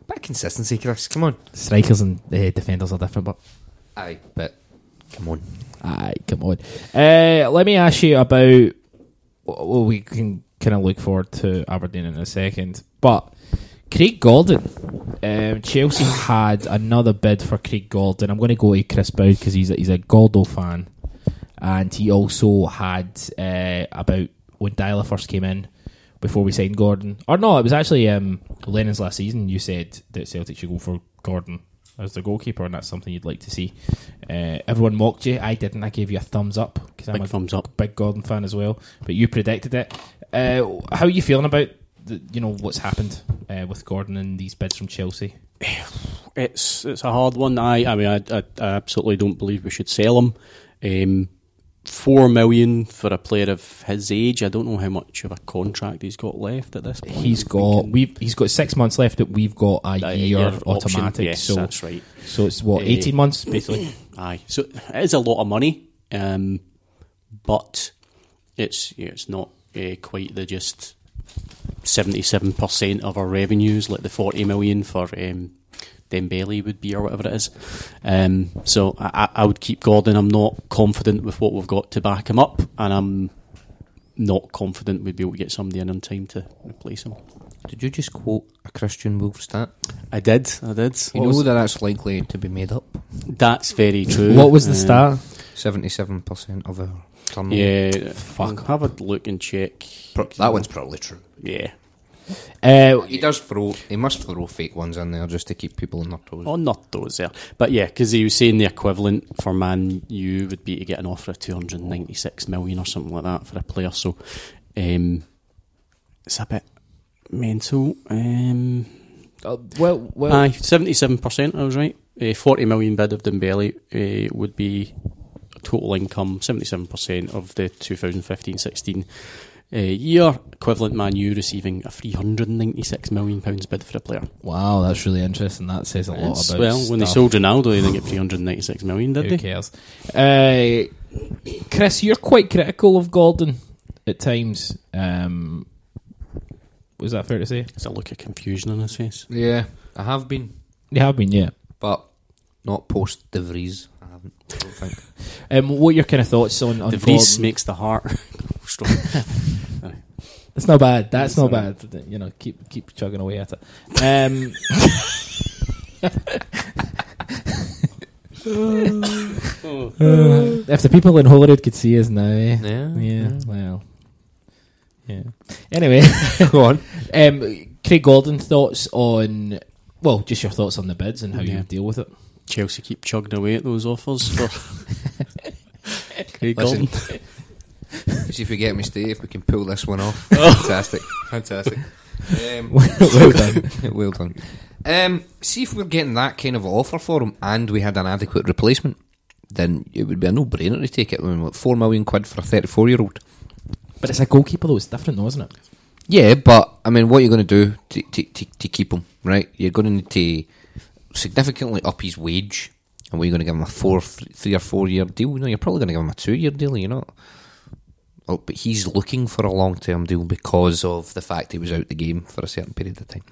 Bit of consistency, Chris. Come on. strikers and uh, defenders are different, but Aye, but. Come on. Aye, come on. Uh, let me ask you about. Well, we can kind of look forward to Aberdeen in a second, but Craig Gordon, um, Chelsea had another bid for Craig Gordon. I'm going to go to Chris Boud because he's a, he's a Gordo fan, and he also had uh, about when Deila first came in before we signed Gordon. Or no, it was actually um, Lennon's last season. You said that Celtic should go for Gordon as the goalkeeper, and that's something you'd like to see. Uh, everyone mocked you. I didn't. I gave you a thumbs up because I'm a thumbs up. big Gordon fan as well. But you predicted it. Uh, how are you feeling about the, you know what's happened uh, with Gordon and these bids from Chelsea? It's it's a hard one. I I mean I, I, I absolutely don't believe we should sell him. Um, Four million for a player of his age. I don't know how much of a contract he's got left at this point. He's I'm got we've he's got six months left. That we've got a a year, year option. automatic. Yes, so that's right. so it's what Uh, eighteen months basically. Aye, so it is a lot of money, um, but it's yeah, it's not uh, quite the just seventy-seven percent of our revenues like the forty million for um, Dembele would be or whatever it is. Um, so I, I I would keep Gordon. I'm not confident with what we've got to back him up, and I'm not confident we'd be able to get somebody in on time to replace him. Did you just quote a Christian Wolf stat? I did, I did. You What know that that's likely to be made up. That's very true. What was the Um, stat? Seventy-seven percent of our turnover. Yeah, Fuck. Have a look and check. Pro- that one's probably true. Yeah, Uh, He does throw. He must throw fake ones in there just to keep people on their toes. Oh, not those there. But yeah, because he was saying the equivalent for Man U would be to get an offer of 296 million or something like that for a player. So um, it's a bit mental. Um, uh, well, well, aye, 77%, I was right. Uh, 40 million bid of Dembele uh, would be total income, 77% of the 2015-16 uh, year. Equivalent Man U receiving a 396 million pounds bid for a player. wow, that's really interesting. That says a lot It's- about. well, when they sold Ronaldo, they didn't get 396 million, did Who they? cares? Uh, Chris, you're quite critical of Gordon at times. Um, was that fair to say? There's a look of confusion on his face. Yeah, I have been, You have been, yeah. but not post De Vries. I haven't. I don't think. Um, what are your kind of thoughts on, on De Vries Gordon? makes the heart strong. That's not bad. That's not Sorry. bad. You know, keep keep chugging away at it. Um, uh, if the people in Holyrood could see us now, eh? Yeah, yeah, well, yeah. Anyway, Go on. um, Craig Gordon thoughts on well, just your thoughts on the bids and how you Yeah. would deal with it. Chelsea keep chugging away at those offers for Craig Listen. Gordon. See if we get me if we can pull this one off. Fantastic, fantastic. Um, well done. well done. Um, see if we're getting that kind of offer for him, and we had an adequate replacement, then it would be a no-brainer to take it. I mean, what, four million quid for a thirty-four-year-old. But it's a goalkeeper though. It's different, though, isn't it? Yeah, but I mean, what are you going to do to, to, to, to keep him, right? You're going to need to significantly up his wage. And what are you going to give him a four, three or four year deal? No, you're probably going to give him a two year deal, you're not. Oh, but he's looking for a long term deal because of the fact he was out the game for a certain period of time.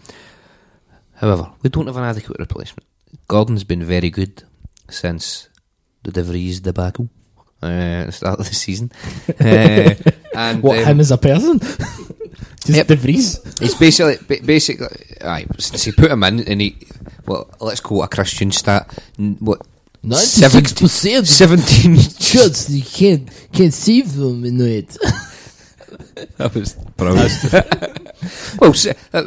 However, we don't have an adequate replacement. Gordon's been very good since the De Vries debacle, uh, at the start of the season. uh, and What um, him as a person? Just Yep. De Vries. He's basically, ba- basically, aye, since he put him in, and he, well, let's quote a Christian stat. What Ninety-six percent 17. shots you can't can't save them in it. that was brilliant. well,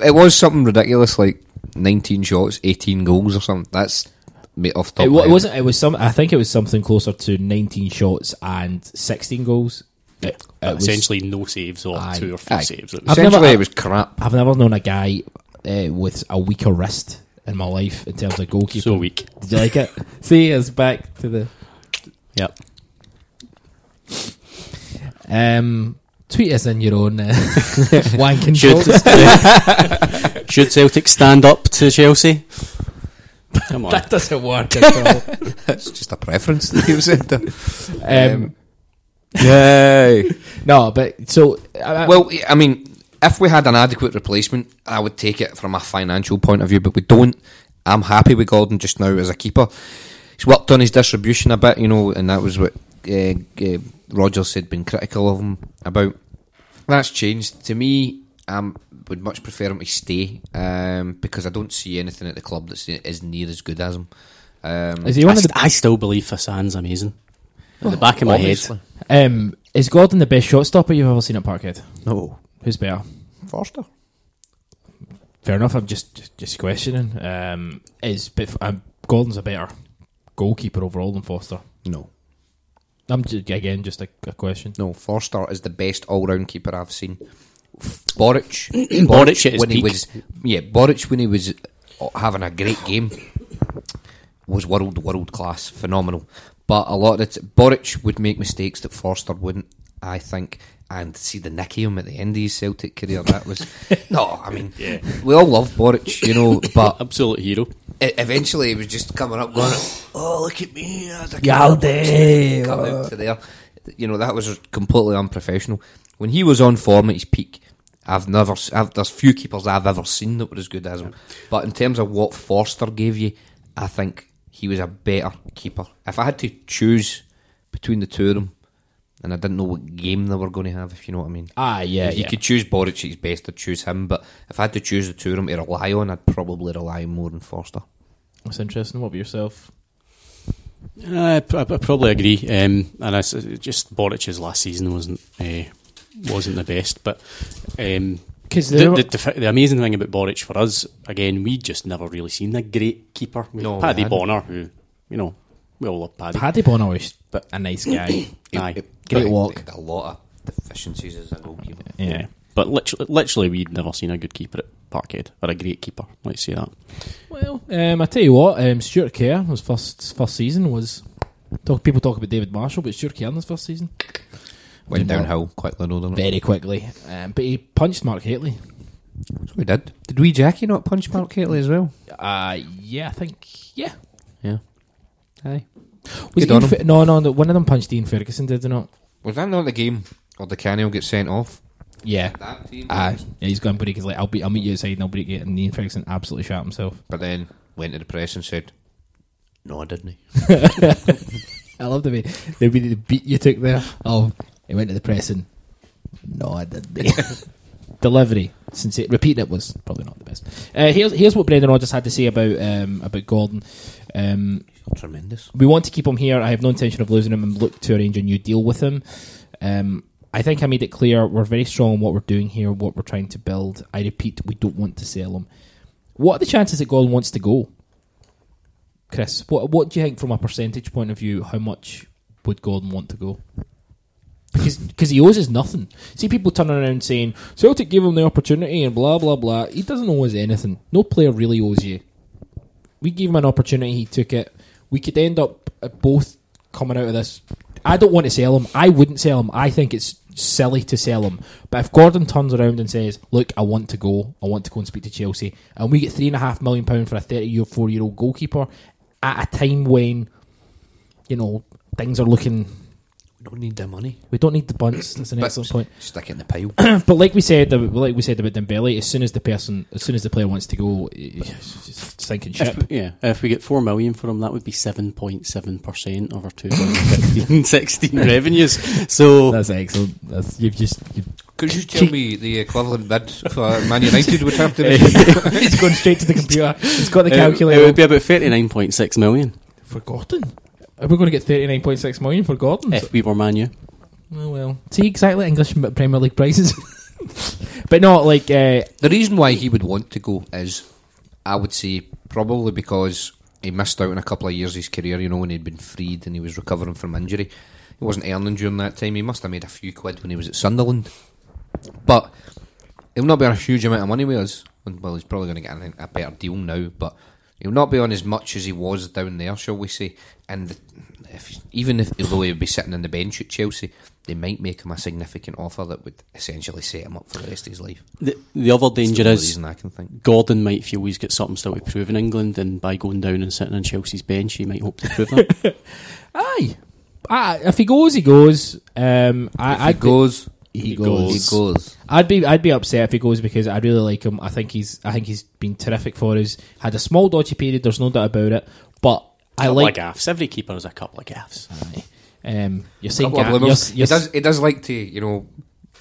it was something ridiculous like 19 shots, 18 goals or something. That's made off the top. It, of wa- my it wasn't. It was some. I think it was something closer to 19 shots and 16 goals. It, it was- Essentially, no saves or Aye. two or three Aye. saves. It was- Essentially, never- it was crap. I've never known a guy uh, with a weaker wrist in my life in terms of goalkeeping. so weak. Did you like it? See, it's back to the Yep. um. Tweet us in your own uh, wanking Should, thoughts. should Celtic stand up to Chelsea? Come on. That doesn't work at all. It's just a preference that you said there. Um, Yay. no, but so I, well, I mean, if we had an adequate replacement, I would take it from a financial point of view, but we don't. I'm happy with Gordon just now as a keeper. He's worked on his distribution a bit, you know, and that was what uh, uh, Rodgers had been critical of him about. That's changed. To me, I would much prefer him to stay um, because I don't see anything at the club that's is near as good as him. Um, is he I, one of st- the I still believe Hassan's amazing. At the back of my obviously. head. um? Is Gordon the best shot stopper you've ever seen at Parkhead? No, Who's better? Forster. Fair enough. I'm just just, questioning. Um, is but um, Gordon's a better goalkeeper overall than Forster? No. I'm just, again just a, a question. No, Forster is the best all-round keeper I've seen. Boruc, Boruc his when he was, yeah, Boruc when he was uh, having a great game was world world class, phenomenal. But a lot of it, Boruc would make mistakes that Forster wouldn't. I think, and see the nicky him at the end of his Celtic career. That was no, I mean, we all love Boruc, you know, but Absolute hero. e- eventually he was just coming up going, "Oh, look at me!" I can't come out to there. You know that was completely unprofessional. When he was on form at his peak, I've never. s- I've, there's few keepers I've ever seen that were as good as him. But in terms of what Forster gave you, I think he was a better keeper. If I had to choose between the two of them, and I didn't know what game they were going to have, if you know what I mean. Ah, yeah, If you could choose Boruc at his best, I'd choose him. But if I had to choose the two of them to rely on, I'd probably rely more on Forster. That's interesting. What about yourself? Uh, I, I probably agree. Um, and I, just Boruc's last season wasn't uh, wasn't the best, but um, Because the, the, the, the amazing thing about Boruc for us, again, we just never really seen a great keeper. We No, no, we Paddy. Bonner, who you know we all love Paddy. Paddy Bonner was a nice guy. Aye. Great But walk. A lot of deficiencies as a goalkeeper. yeah. But literally, literally, we'd never seen a good keeper at Parkhead or a great keeper. Let's say that. Well, um, I tell you what, um, Stuart Kerr, his first first season was. Talk, people talk about David Marshall, but Stuart Kerr in his first season Went Well, downhill quickly, though, didn't it? very quickly. Um, but he punched Mark Hateley. So we did. Did we Jackie not punch Mark Hateley as well? Uh, yeah, I think yeah. Yeah. Aye. Was Good it on Ian. Fer- no, no, no, one of them punched Ian Ferguson, did they not? Was that not the game Or the Canny will get sent off? Yeah. That team. Uh, yeah, he's going to break his leg. I'll, be, I'll meet you outside and I'll break it. And Ian Ferguson absolutely shot himself. But then went to the press and said, "No, I didn't." I love the way the, way the beat you took there. Oh, he went to the press and no, I didn't. Delivery, since it, repeating it was probably not the best. Uh, here's here's what Brendan Rodgers had to say about um, about Gordon. Um, Tremendous. we want to keep him here. I have no intention of losing him and look to arrange a new deal with him. Um, I think I made it clear we're very strong in what we're doing here, what we're trying to build. I repeat, we don't want to sell him. What are the chances that Gordon wants to go? Chris, what what do you think from a percentage point of view? How much would Gordon want to go? Because cause he owes us nothing. See people turning around saying Celtic gave him the opportunity and blah blah blah. He doesn't owe us anything. No player really owes you. We gave him an opportunity. He took it. We could end up uh, both coming out of this. I don't want to sell him. I wouldn't sell him. I think it's silly to sell him. But if Gordon turns around and says, "Look, I want to go. I want to go and speak to Chelsea," and we get three and a half million pound for a thirty-year, four-year-old goalkeeper at a time when you know things are looking. We don't need the money. We don't need the bunts. That's an But- excellent point. Stick it in the pile. But like we said, like we said about Dembele, as soon as the person, as soon as the player wants to go, just sinking ship. If, yeah, if we get four million for him, that would be seven point seven percent of our 2015-16 revenues. So That's excellent. That's you've just you've Could you tell me the equivalent bid for Man United would have to? He's going straight to the computer. He's got the it, it would be about thirty nine point six million. For Gordon? Are we going to get 39.6 million for Gordon? If we were Manu, Oh, well. See, exactly English Premier League prices. but not like. Uh, The reason why he would want to go is, I would say, probably because he missed out on a couple of years of his career, you know, when he'd been freed and he was recovering from injury. He wasn't earning during that time. He must have made a few quid when he was at Sunderland. But he'll not be on a huge amount of money with us. Well, he's probably going to get a better deal now, but he'll not be on as much as he was down there, shall we say. And the, if, even if although he would be sitting on the bench at Chelsea, they might make him a significant offer that would essentially set him up for the rest of his life. the, the other danger the is reason I can think. Gordon might feel he's got something still to prove in England, and by going down and sitting on Chelsea's bench, he might hope to prove that. aye. Ah, if he goes, he goes. Um, I, If I'd goes, Be, he he goes. he goes. I'd be I'd be upset if he goes because I really like him. I think he's I think he's been terrific for us. Had a small dodgy period. There's no doubt about it. But I couple like. of gaffs. Every keeper has a couple of gaffs. Aye. Um, you're saying Couple of ga- bloomers. you're- He does. He does like to, you know,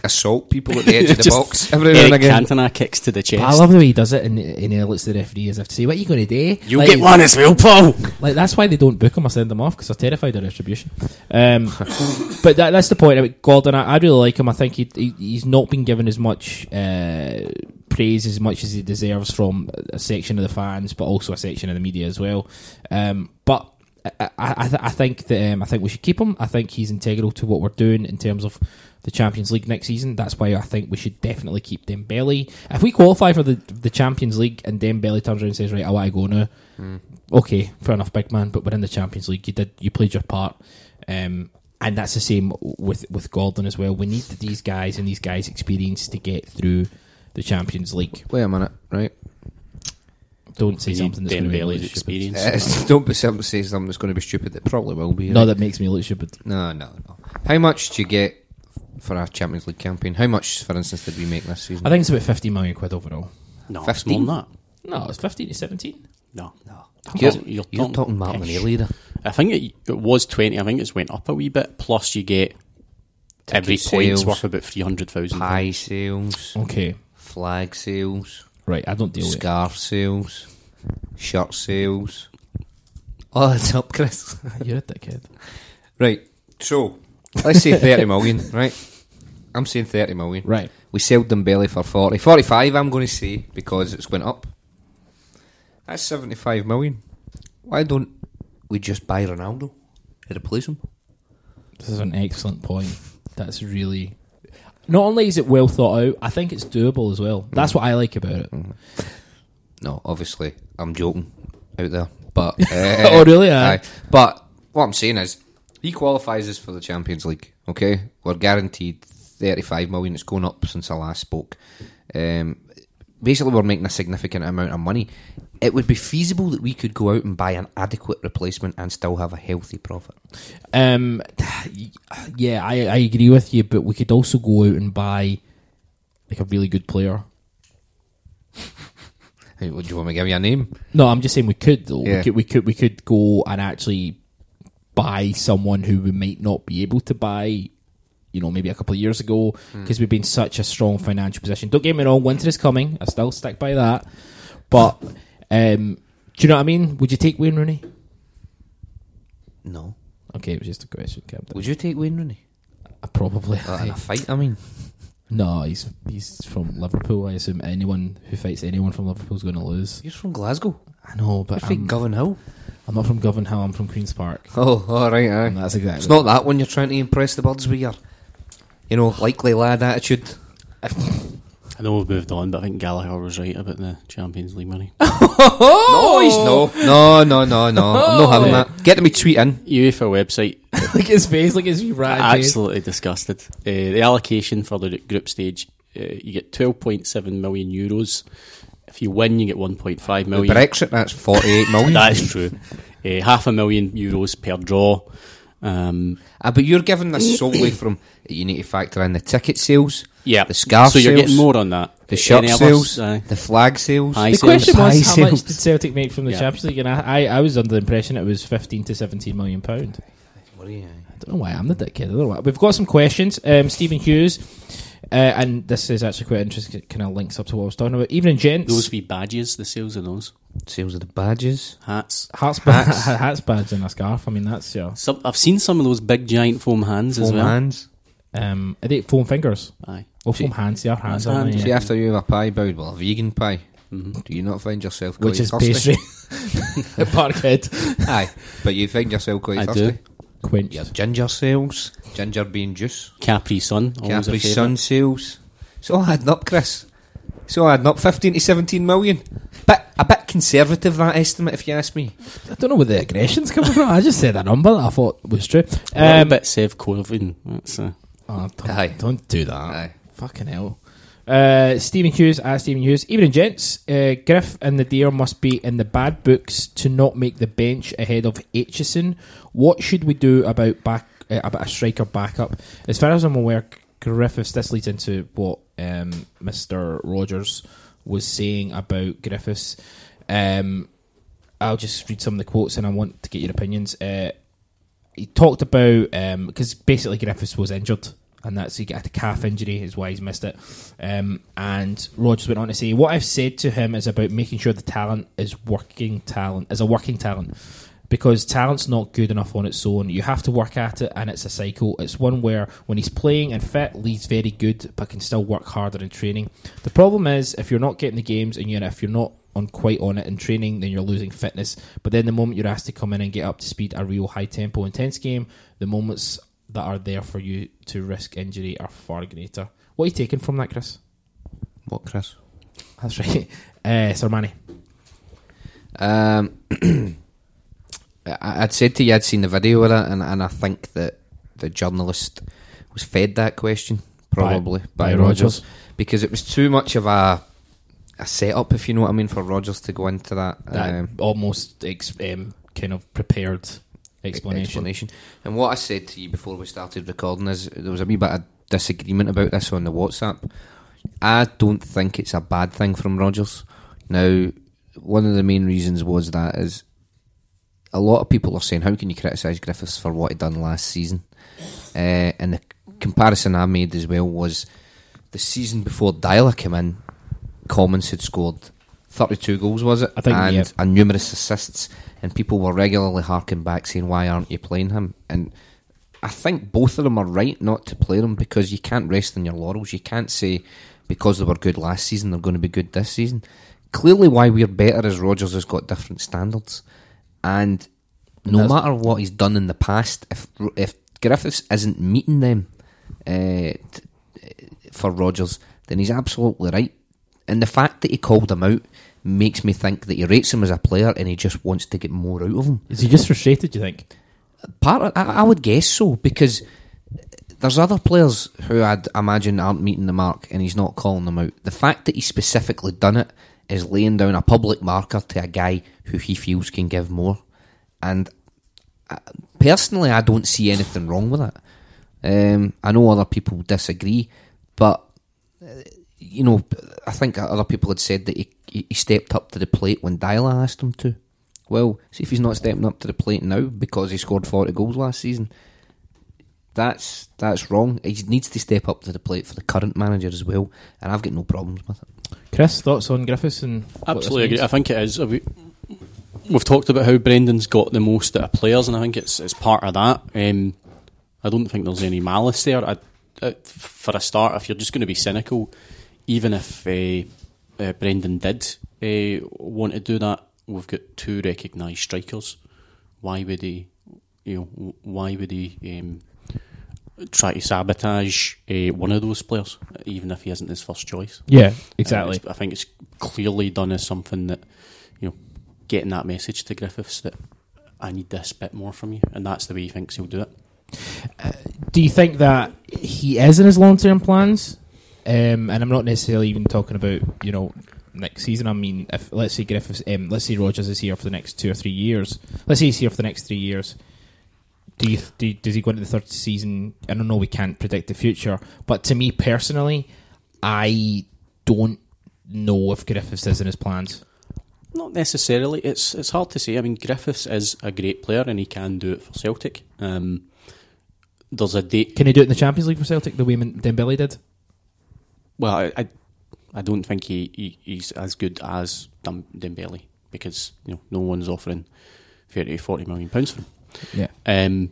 assault people at the edge of the box every now and again. Cantona kicks to the chest. I love the way he does it, and, and he looks at the referee as if to say, "What are you going to do?" you Like, get one as well, Paul. Like that's why they don't book him or send him off because they're terrified of retribution. Um, but that, that's the point about Gordon. I, I really like him. I think he, he he's not been given as much uh, praise as much as he deserves from a section of the fans, but also a section of the media as well. Um, but I, I, I th- I think that um, I think we should keep him. I think he's integral to what we're doing in terms of the Champions League next season. That's why I think we should definitely keep Dembele. If we qualify for the the Champions League and Dembele turns around and says, "Right, I want to go now," okay, fair enough, big man. But we're in the Champions League. You did, you played your part, um, and that's the same with with Gordon as well. We need these guys and these guys' experience to get through the Champions League. Wait a minute, right? Don't say something that's going to be Dembele's really stupid. experience. Uh, don't be simple say something that's going to be stupid. That probably will be. No, right? that makes me look stupid. no, no, no. How much do you get for our Champions League campaign? How much, for instance, did we make this season? I think it's about fifty million quid overall. No, 15? it's more than that. No, it's fifteen to seventeen. No, no. you're, you're, talking pish. Martinelli there. I think it, it was twenty. I think it's went up a wee bit. Plus, you get every Ticket point's sales, worth about three hundred thousand. Pie sales, Okay, flag sales, right. I don't deal with. scarf sales, shirt sales. Oh, that's up, Chris. You're a dickhead. Right. So let's say thirty million. Right. I'm saying thirty million. Right. We sold Dembele for 40. 45, I'm going to say, because it's went up. That's 75 million. Why don't we just buy Ronaldo and replace him? This is an excellent point. That's really. Not only is it well thought out, I think it's doable as well. That's what I like about it. No, obviously, I'm joking out there. But uh, Oh, really? Aye. aye. But what I'm saying is, he qualifies us for the Champions League. Okay, we're guaranteed 35 million. It's gone up since I last spoke. Um, basically, we're making a significant amount of money. It would be feasible that we could go out and buy an adequate replacement and still have a healthy profit. Um, yeah, I, I agree with you, but we could also go out and buy like a really good player. Hey, Would you want me to give you a name? No, I'm just saying we could though. Yeah. We could we could we could go and actually buy someone who we might not be able to buy. You know, maybe a couple of years ago because we've been such a strong financial position. Don't get me wrong, winter is coming. I still stick by that. But um, do you know what I mean? Would you take Wayne Rooney? No. Okay, it was just a question, Captain. Would you take Wayne Rooney? Uh, probably. Uh, in a fight, I mean. No, he's he's from Liverpool. I assume anyone who fights anyone from Liverpool is going to lose. You're from Glasgow. I know, but You're I'm, Govanhill. I'm not from Govanhill. I'm from Queens Park. Oh, all right, aye. And that's exactly. It's not that one you're trying to impress the birds with your, you know, likely lad attitude. I know we've moved on, but I think Gallagher was right about the Champions League money. No, he's no. No, no, no, no. I'm not having that. Get to me tweet in. UEFA website like his face, like his rat. absolutely disgusted. Uh, the allocation for the group stage, uh, you get 12.7 million euros. If you win, you get 1.5 With million. Brexit, that's 48 million. That is true. Uh, half a million euros per draw. Um, Ah, but you're giving this solely from, you need to factor in the ticket sales, yeah, The scarf So you're sales, getting more on that. the shirt Any sales, Aye. the flag sales. The sales. question was Pie how much did Celtic make from the Yeah. Champions League, and I, I, I was under the impression it was 15 to 17 million pound. What are you- I don't know why I'm the dickhead. I don't know why. We've got some questions. Um, Stephen Hughes Uh, and this is actually quite interesting. It kind of links up to what I was talking about. Evening, gents. Those be badges, the sales of those Sales of the badges. hats. hats, hats. hats, badge, and a scarf. I mean, that's yeah. Some, I've seen some of those big giant foam hands as well. Foam well. hands. Um, are they foam fingers? Aye. Well, foam hands. They are hands, That's aren't they? hands, See, Yeah. after you have a pie bound, well, a vegan pie, Mhm. do you not find yourself quite Which is thirsty? pastry. Parkhead. Aye, but you find yourself quite I thirsty. do. Quench. Your ginger sales, ginger bean juice, Capri Sun. a Capri. Sun sales. It's all adding up, Chris. It's all adding up. 15 to 17 million. Bit, a bit conservative, that estimate, if you ask me. I don't know where the aggression's coming from. I just said a number that I thought was true. A Um, bit Sev Corvin. That's uh, oh, don't, Aye. don't do that. Aye. Fucking hell. Uh, Stephen Hughes, at Stephen Hughes. Evening, gents. Uh, Griff and the Deer must be in the bad books to not make the bench ahead of Aitchison. What should we do about back uh, a striker backup? As far as I'm aware, Griffiths. This leads into what um, Mister Rodgers was saying about Griffiths. Um, I'll just read some of the quotes, and I want to get your opinions. Uh, he talked about because basically Griffiths was injured, and that's he got a calf injury, is why he's missed it. Um, and Rodgers went on to say, "What I've said to him is about making sure the talent is working talent, is a working talent." Because talent's not good enough on its own. You have to work at it, and it's a cycle. It's one where, when he's playing and fit, Lee's very good, but can still work harder in training. The problem is, if you're not getting the games, and you're, if you're not on quite on it in training, then you're losing fitness. But then the moment you're asked to come in and get up to speed, a real high tempo, intense game, the moments that are there for you to risk injury are far greater. What are you taking from that, Chris? What, Chris? That's right, uh, Sermanni. Um, I'd said to you I'd seen the video of it, and, and I think that the journalist was fed that question probably by, by Rogers. Rodgers. because it was too much of a a setup, if you know what I mean, for Rodgers to go into that, That um, almost ex- um, kind of prepared explanation. explanation. And what I said to you before we started recording is there was a wee bit of disagreement about this on the WhatsApp. I don't think it's a bad thing from Rodgers. Now, one of the main reasons was that is a lot of people are saying, how can you criticise Griffiths for what he done last season? Uh, and the comparison I made as well was the season before Deila came in, Commons had scored 32 goals, was it? I think, and, yeah. and numerous assists, and people were regularly harking back saying, why aren't you playing him? And I think both of them are right not to play them because you can't rest on your laurels. You can't say because they were good last season they're going to be good this season. Clearly, why we're better is Rodgers has got different standards, and no matter what he's done in the past, if if Griffiths isn't meeting them uh, t- for Rodgers, then he's absolutely right. And the fact that he called him out makes me think that he rates him as a player and he just wants to get more out of him. Is he just frustrated? Do you think? Part of, I, I would guess so because there's other players who I'd imagine aren't meeting the mark and he's not calling them out. The fact that he's specifically done it is laying down a public marker to a guy who he feels can give more. And uh, personally, I don't see anything wrong with it. Um, I know other people disagree, but uh, you know, I think other people had said that he, he he stepped up to the plate when Deila asked him to. Well, see if he's not stepping up to the plate now because he scored forty goals last season. That's that's wrong. He needs to step up to the plate for the current manager as well, and I've got no problems with it. Chris, thoughts on Griffiths and Absolutely agree. I think it is. Uh, We, we've talked about how Brendan's got the most out of players, and I think it's it's part of that. Um, I don't think there's any malice there. I, uh, for a start, if you're just going to be cynical, even if uh, uh, Brendan did uh, want to do that, we've got two recognised strikers. Why would he? You know, why would he um, try to sabotage uh, one of those players, even if he isn't his first choice? Yeah, exactly. Uh, I think it's clearly done as something that, you know, getting that message to Griffiths that I need this bit more from you, and that's the way he thinks he'll do it. Do you think that he is in his long term plans? Um, and I'm not necessarily even talking about you know next season. I mean, if let's say Griffiths, um, let's say Rodgers is here for the next two or three years. Let's say he's here for the next three years. Do you, do you- does he go into the third season? I don't know. We can't predict the future, but to me personally, I don't know if Griffiths is in his plans. Not necessarily. It's it's hard to say. I mean, Griffiths is a great player, and he can do it for Celtic. Um, there's a date. Can he do it in the Champions League for Celtic the way Dembele did? Well, I, I, I don't think he, he he's as good as Dem- Dembele because you know no one's offering thirty to forty million pounds for him. Yeah. Um,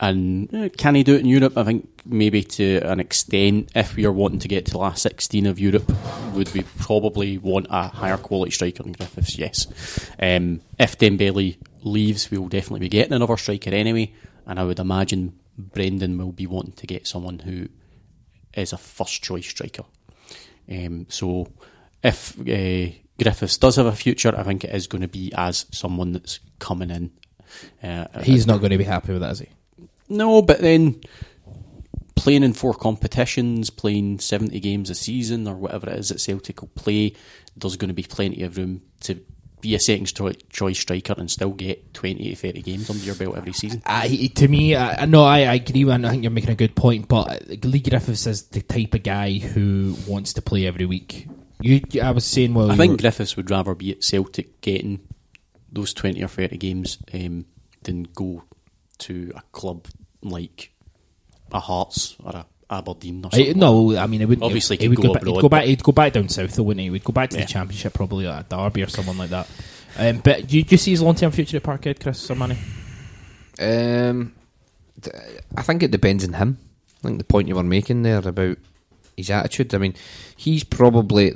and uh, can he do it in Europe? I think maybe to an extent. If we are wanting to get to the last sixteen of Europe, would we probably want a higher quality striker than Griffiths? Yes. Um, if Dembele leaves, we will definitely be getting another striker anyway. And I would imagine Brendan will be wanting to get someone who is a first choice striker. Um, so if uh, Griffiths does have a future, I think it is going to be as someone that's coming in. Uh, He's not going to be happy with that, is he? no, but then playing in four competitions, playing 70 games a season or whatever it is that Celtic will play, there's going to be plenty of room to be a second choice striker and still get 20 to 30 games under your belt every season. I, to me, I, no, I, I agree. And I think you're making a good point. But Leigh Griffiths is the type of guy who wants to play every week. You, I was saying, well, I think were- Griffiths would rather be at Celtic getting those 20 or 30 games um, than go to a club like a Hearts or a Aberdeen or I, something. no, I mean, it would Obviously He could would go go, back, he'd go back. He'd go back down south, though, wouldn't he? He'd go back to Yeah. the Championship, probably at Derby or someone like that. Um, but do you, do you see his long term future at Parkhead, Chris Sermanni? Um, I think it depends on him. I think the point you were making there about his attitude. I mean, he's probably.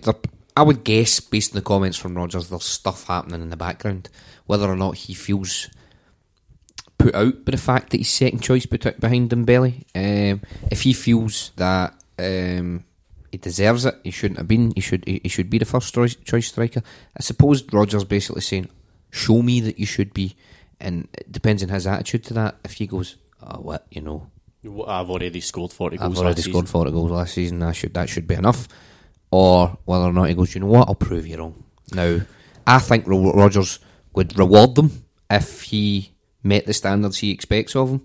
I would guess, based on the comments from Rodgers, there's stuff happening in the background. Whether or not he feels put out by the fact that he's second choice behind Dembele. Um, if he feels that um, he deserves it, he shouldn't have been. He should. He, he should be the first choice, choice striker. I suppose Rodgers basically saying, "Show me that you should be," and it depends on his attitude to that. If he goes, "Oh, what you know, I've already scored 40 goals I've already scored season. forty goals last season. That should that should be enough," or whether or not he goes, "You know what? I'll prove you wrong." Now, I think Ro- Rodgers would reward them if he met the standards he expects of him.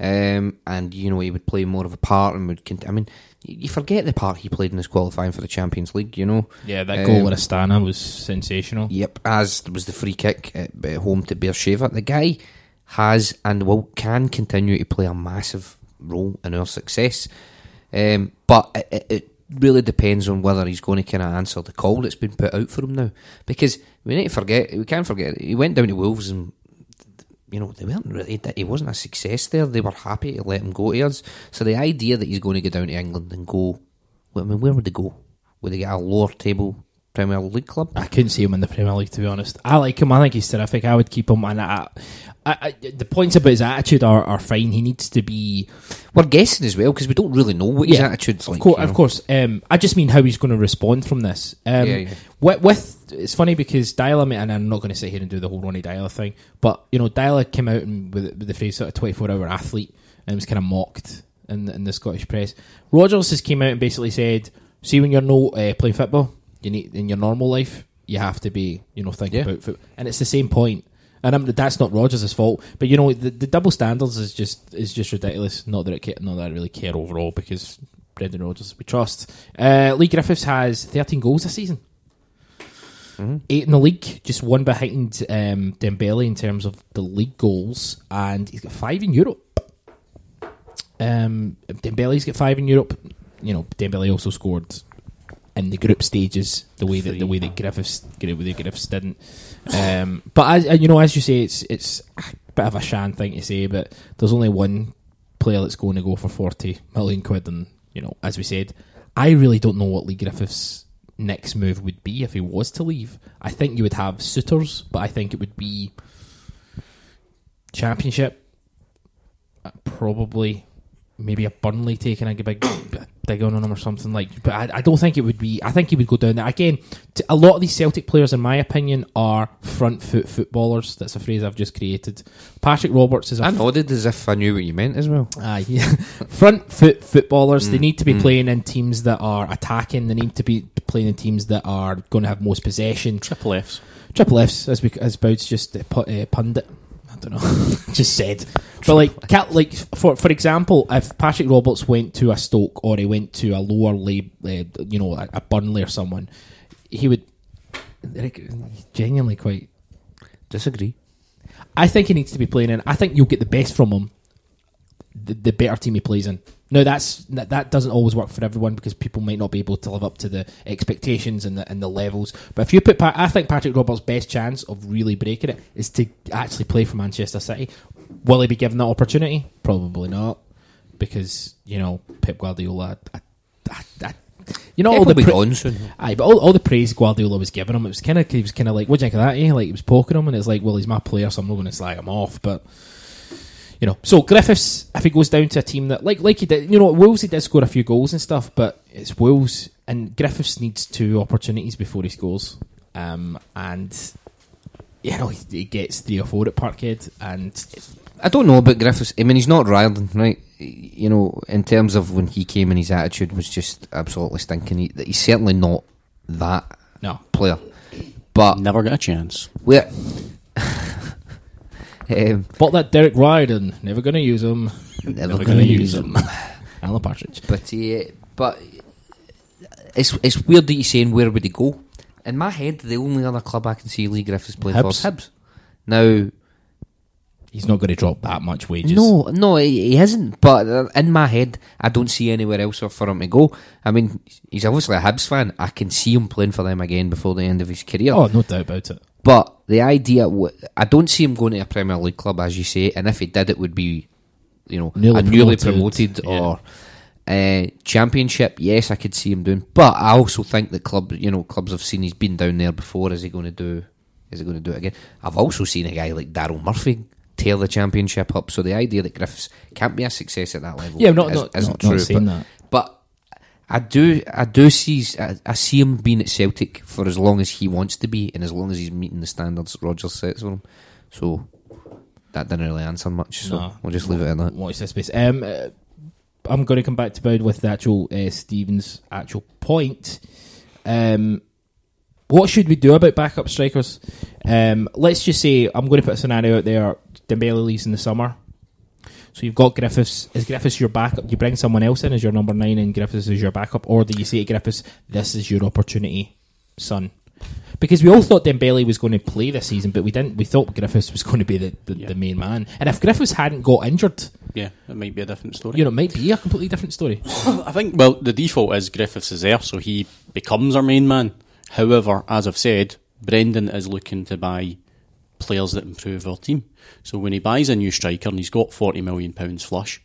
Um, and you know he would play more of a part and would. Cont- I mean, you forget the part he played in his qualifying for the Champions League. You know, Yeah, that goal Um, with Astana was sensational. Yep, as was the free kick at, at home to Beersheva. The guy has and will can continue to play a massive role in our success. Um, but it, it, it really depends on whether he's going to kind of answer the call that's been put out for him now. Because we need to forget, we can't forget, he went down to Wolves and you know, they weren't really, he wasn't a success there. They were happy to let him go to us. So the idea that he's going to go down to England and go, I mean, where would they go? Would they get a lower table Premier League club? I couldn't see him in the Premier League, to be honest. I like him. I think he's terrific. I would keep him. And I, I, I, the points about his attitude are, are fine. He needs to be. We're guessing as well because we don't really know what his attitude's like. Of course, you of course. Um, I just mean how he's going to respond from this. Um, Yeah, yeah. With, with it's funny because Deila, and I'm not going to sit here and do the whole Ronny Deila thing, but you know, Deila came out and with, with the phrase sort of 24 hour athlete and was kind of mocked in, the- in the Scottish press. Rodgers just came out and basically said, "See, when you're no uh, playing football, you need in your normal life, you have to be, you know, thinking Yeah. about football." And it's the same point. And I'm, that's not Rodgers' fault, but you know the, the double standards is just is just ridiculous. Not that it ca- not that I really care overall because Brendan Rodgers we trust. Uh, Leigh Griffiths has 13 goals this season, eight in the league, just one behind um, Dembele in terms of the league goals, and he's got five in Europe. Um, Dembele's got five in Europe. You know, Dembele also scored in the group stages the way that the way that Griffiths the way that Griffiths didn't. Um, but as you know, as you say, it's it's a bit of a shan thing to say, but there's only one player that's going to go for forty million quid, and you know, as we said, I really don't know what Leigh Griffiths' next move would be if he was to leave. I think you would have suitors, but I think it would be championship, uh, probably maybe a Burnley taking a big dig on him or something like. But I, I don't think it would be. I think he would go down there again. t- A lot of these Celtic players, in my opinion, are front foot footballers. That's a phrase I've just created. Patrick Roberts is a I nodded as if I knew what you meant as well. Aye, yeah. front foot footballers. they need to be playing in teams that are attacking. They need to be playing in teams that are going to have most possession. Triple Fs. Triple Fs, as we, as Boud's just uh, pu- uh, pundit. I don't know, just said. But like, cat, like for for example, if Patrick Roberts went to a Stoke or he went to a lower league, uh, you know, a, a Burnley or someone, he would genuinely quite Disagree. I think he needs to be playing in. I think you'll get the best from him the, the better team he plays in. Now that's that, that doesn't always work for everyone because people might not be able to live up to the expectations and the and the levels. But if you put, Pa- I think Patrick Roberts' best chance of really breaking it is to actually play for Manchester City. Will he be given that opportunity? Probably not, because you know Pep Guardiola. I, I, I, you know Pep all the pra-. Aye, but all, all the praise Guardiola was giving him, it was kind of he was kind of like, what do you think of that? Eh? Like he was poking him, and it's like, well, he's my player, so I'm not going to slag him off. But you know, so Griffiths, if he goes down to a team that like like he did, you know, at Wolves he did score a few goals and stuff, but it's Wolves and Griffiths needs two opportunities before he scores, um, and you know he, he gets three or four at Parkhead, and I don't know about Griffiths. I mean, he's not Riordan, right? You know, in terms of when he came and his attitude was just absolutely stinking. He, he's certainly not that no, player. But Never got a chance. we're. Um, but that Derek Riordan, never going to use him, never, never gonna use use him. him. Alan Partridge. But uh, but it's it's weird that you're saying where would he go. In my head, the only other club I can see Leigh Griffiths playing for is Hibs. Hibs. Now, He's not going to drop that much wages. no, no, he, he isn't. But uh, in my head, I don't see anywhere else for him to go. I mean, he's obviously a Hibs fan. I can see him playing for them again before the end of his career. Oh, no doubt about it. But the idea, w- I don't see him going to a Premier League club, as you say. And if he did, it would be, you know, Newly a newly promoted, promoted, yeah. or uh, championship. Yes, I could see him doing. But I also think that club, you know, clubs have seen he's been down there before. Is he going to do? Is he going to do it again? I've also seen a guy like Daryl Murphy tear the championship up. So the idea that Griffiths can't be a success at that level, Yeah, I'm not, is, not, isn't not, true. not saying but, that. I do, I do see, I, I see him being at Celtic for as long as he wants to be, and as long as he's meeting the standards Rodgers sets for him. So that didn't really answer much. So No. we'll just leave it at that. Watch this space. Um, uh, I'm going to come back to Boud with the actual uh, Stevens' actual point. Um, what should we do about backup strikers? Um, let's just say I'm going to put a scenario out there. Dembele leaves in the summer, so you've got Griffiths. Is Griffiths your backup? You bring someone else in as your number nine, and Griffiths is your backup, or do you say to Griffiths, "This is your opportunity, son"? Because we all thought Dembele was going to play this season, but we didn't. We thought Griffiths was going to be the, the, Yeah. the main man. And if Griffiths hadn't got injured, Yeah, it might be a different story. you know, it might be a completely different story. I think, well, the default is Griffiths is there, so he becomes our main man. However, as I've said, Brendan is looking to buy players that improve our team. So when he buys a new striker and he's got £40 million flush,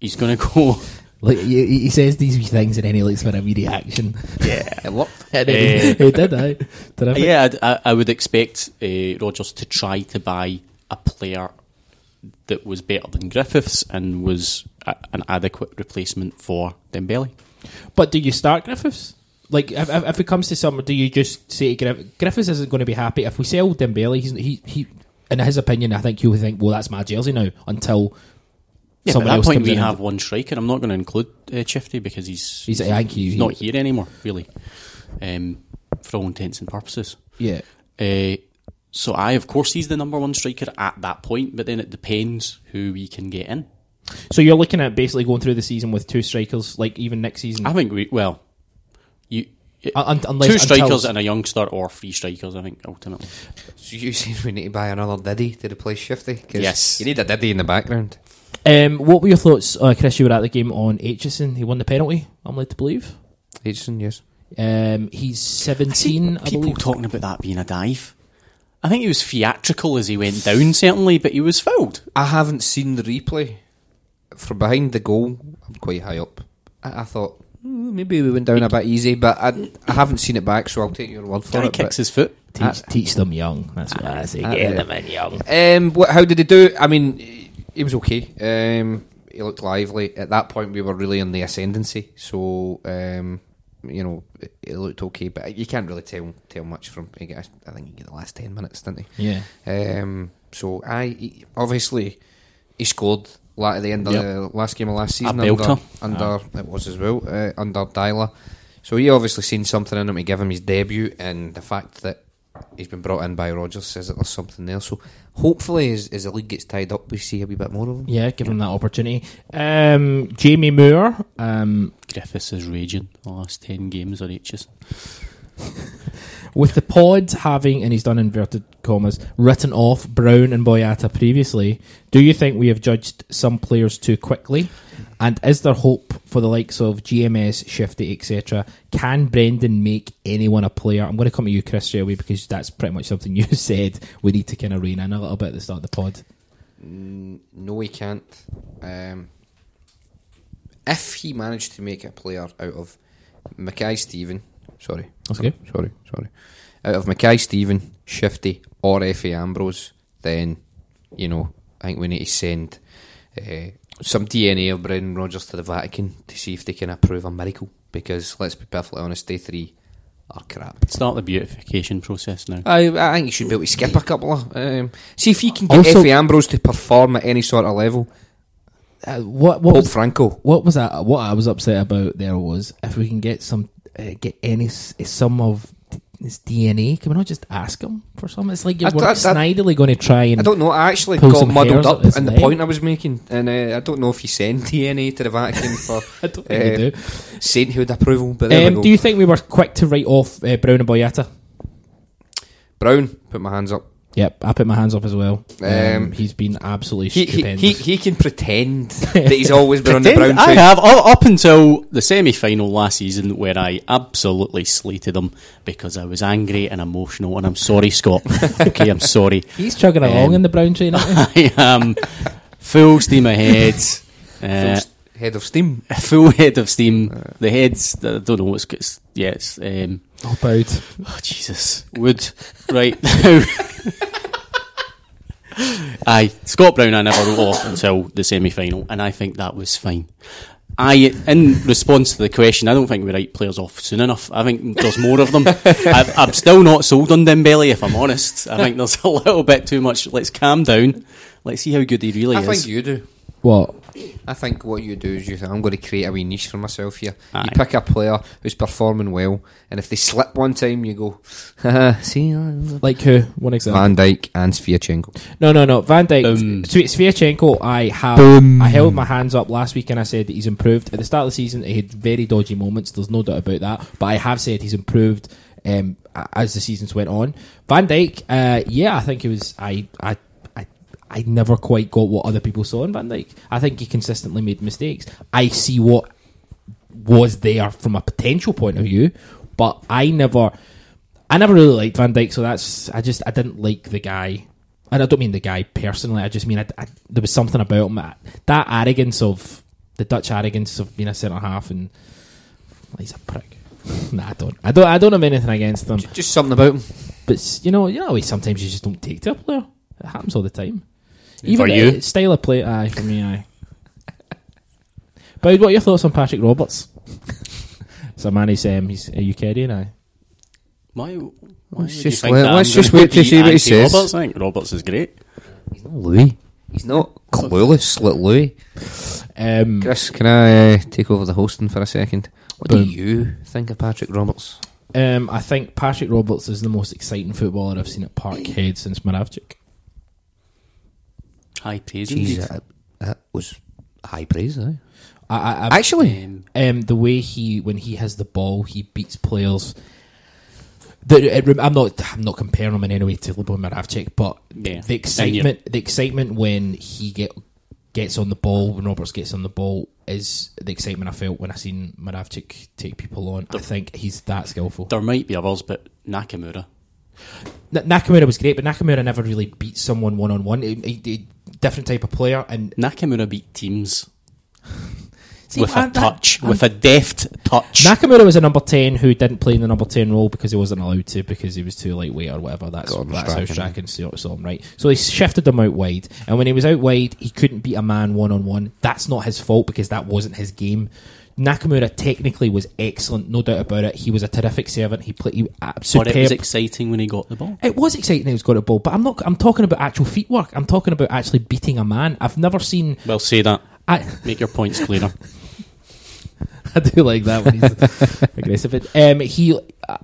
he's going to go. Like he, he says these wee things, and then he looks for a wee reaction. Yeah. And then he, he did, I. Terrific. yeah, I'd- I, I would expect uh, Rodgers to try to buy a player that was better than Griffiths and was a, an adequate replacement for Dembele. But do you start Griffiths? Like, if, if, it comes to summer, do you just say to Griff- Griffiths isn't going to be happy if we sell Dembele? He's, he, he, in his opinion, I think he'll think, well, that's my jersey now until Yeah, someone at that else point we have one striker. I'm not going to include uh, Chifty because he's He's- I think he- he's not here anymore, really, um, for all intents and purposes. yeah. Uh, so I, of course, he's the number one striker at that point, but then it depends who we can get in. So you're looking at basically going through the season with two strikers, like even next season. I think we well. Un- un- unless- two until- strikers and a youngster, or three strikers. I think ultimately. So you saying we need to buy another Diddy to replace Shifty? Yes. you need a Diddy in the background. Um, what were your thoughts, uh, Chris? You were at the game on Aitchison. He won the penalty. I'm led to believe. Aitchison, yes. Um, he's 17, I, People believe. talking about that being a dive. I think he was theatrical as he went down, certainly, but he was fouled. I haven't seen the replay from behind the goal. I'm quite high up. I, I thought "Hmm, maybe we went down a bit easy, but I, I haven't seen it back, so I'll take your word for Guy it. kicks but- his foot. Teach, teach them young. That's what I say. uh, Get them in young. Um, what, how did he do? I mean, he was okay. Um, he looked lively. At that point, we were really in the ascendancy, so um, you know, it looked okay. But you can't really tell tell much from. I guess- I think he got the last ten minutes, didn't he? Yeah. Um, so I he- obviously he scored at the end of Yep. the last game of last season A under, belter. it was as well uh, under Deila. So he obviously seen something in him to give him his debut, and the fact that he's been brought in by Rodgers says that there's something there. So hopefully, as, as the league gets tied up, we see a wee bit more of him. Yeah, give him that opportunity. Um, Jamie Moore. Um, Griffiths is raging the last 10 games on Aitchison. With the pod having, and he's done inverted commas, written off Brown and Boyata previously, do you think we have judged some players too quickly? And is there hope for the likes of GMS, Shifty, etc.? Can Brendan make anyone a player? I'm going to come to you, Chris, straight away because that's pretty much something you said. We need to kind of rein in a little bit at the start of the pod. No, he can't. Um, if he managed to make a player out of Mackay-Steven, sorry, That's okay. sorry, sorry, out of Mackay-Steven, Shifty, or Efe Ambrose, then you know I think we need to send uh, some DNA of Brendan Rodgers to the Vatican to see if they can approve a miracle. Because let's be perfectly honest, day three are crap. Start the beautification process now. I, I think you should be able to skip a couple of. Um, see if you can get Also- Efe Ambrose to perform at any sort of level. Uh, what what Pope was, Franco. what was that? What I was upset about there was if we can get some uh, get any some of his DNA, can we not just ask him for some? It's like you're I- I- I- snidely going to try and I don't know. I actually got muddled up in the point I was making, and uh, I don't know if you send DNA to the Vatican for I don't think uh, do. sainthood approval. But Um, do you think we were quick to write off uh, Brown and Boyata? Brown, put my hands up. Yep, I put my hands up as well. Um, Um, he's been absolutely He, he, stupendous. he, he can pretend that he's always been on the Pretend- Brown I have up up until the semi final last season where I absolutely slated him because I was angry and emotional. And I'm sorry, Scott. okay, I'm sorry. he's chugging along Um, in the Brown train. I am full steam ahead. Uh, Full head of steam. A full head of steam. The heads, I don't know what's. it's- Yeah, it's. Um, oh, about. oh, Jesus. Wood. Right now. Aye, Scott Brown I never wrote off until the semi final, and I think that was fine. I, in response to the question, I don't think we write players off soon enough. I think there's more of them. I've, I'm still not sold on Dembele, if I'm honest. I think there's a little bit too much. Let's calm down. Let's see how good he really I is. think you do. What? I think what you do is you think, I'm going to create a wee niche for myself here. Aye. You pick a player who's performing well, and if they slip one time, you go, see, Like who? One example. Van Dijk and Sviatchenko. No, no, no. Van Dijk, Boom. Sve- Sviatchenko. I have. I held my hands up last week and I said that he's improved. At the start of the season, he had very dodgy moments. There's no doubt about that. But I have said he's improved um, as the seasons went on. Van Dijk, uh, yeah, I think he was. I, I, I, never quite got what other people saw in Van Dijk. I think he consistently made mistakes. I see what was there from a potential point of view, but I never. I never really liked Van Dijk, so that's I just I didn't like the guy. And I don't mean the guy personally. I just mean I, I- there was something about him that, that arrogance of the Dutch arrogance of being a centre half, and well, he's a prick. nah, I don't. I don't. I don't have anything against him, Just something about him. but you know, you know, sometimes you just don't take to a player. It happens all the time. For Even you? uh, style of play, aye, for me, aye. But what are your thoughts on Patrick Roberts? so man, he's um, he's a Ukrainian, aye. Why? why Let's you just think let- that let's I'm just gonna wait to see what he says. anti-Roberts? I think Roberts is great. He's not Louis. He's not clueless like Louis. Um, Chris, can I uh, take over the hosting for a second? What Boom. do you think of Patrick Roberts? Um, I think Patrick Roberts is the most exciting footballer I've seen at Parkhead since Moravcik. High praise. Jeez, indeed. that, that was high praise, eh? I, I, I, Actually, Um, um, the way he when he has the ball, he beats players. The, it, I'm not. I'm not comparing him in any way to Lubo Moravcik, but Yeah. the excitement, the excitement when he get gets on the ball, when Roberts gets on the ball, is the excitement I felt when I seen Moravcik take people on. I think he's that skillful. there might be others, but Nakamura. N- Nakamura was great, but Nakamura never really beat someone one on one. Different type of player, and Nakamura beat teams See, with a I- that- touch, I'm- with a deft touch. Nakamura was a number ten who didn't play in the number ten role because he wasn't allowed to because he was too lightweight or whatever. That's Gordon that's how Strachan. Strachan saw, saw him, right? So he shifted him out wide, and when he was out wide, he couldn't beat a man one on one. That's not his fault because that wasn't his game. Nakamura technically was excellent, no doubt about it. He was a terrific servant. He played he, uh, but it was exciting when he got the ball. It was exciting. When he was got a ball, but I'm not. I'm talking about actual feet work. I'm talking about actually beating a man. I've never seen. Well, say that. I, Make your points clearer. I do like that when he's aggressive. Um, he, uh,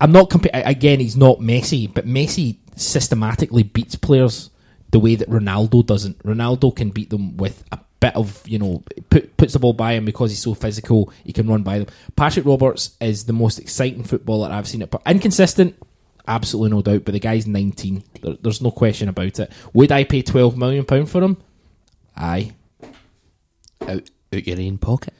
I'm not compa- again. He's not Messi, but Messi systematically beats players the way that Ronaldo doesn't. Ronaldo can beat them with a bit of you know put, puts the ball by him because he's so physical. He can run by them. Patrick Roberts is the most exciting footballer I've seen. It But inconsistent, absolutely no doubt. But the guy's nineteen. There, there's no question about it. Would I pay twelve million pound for him? Aye. Out, out your own pocket.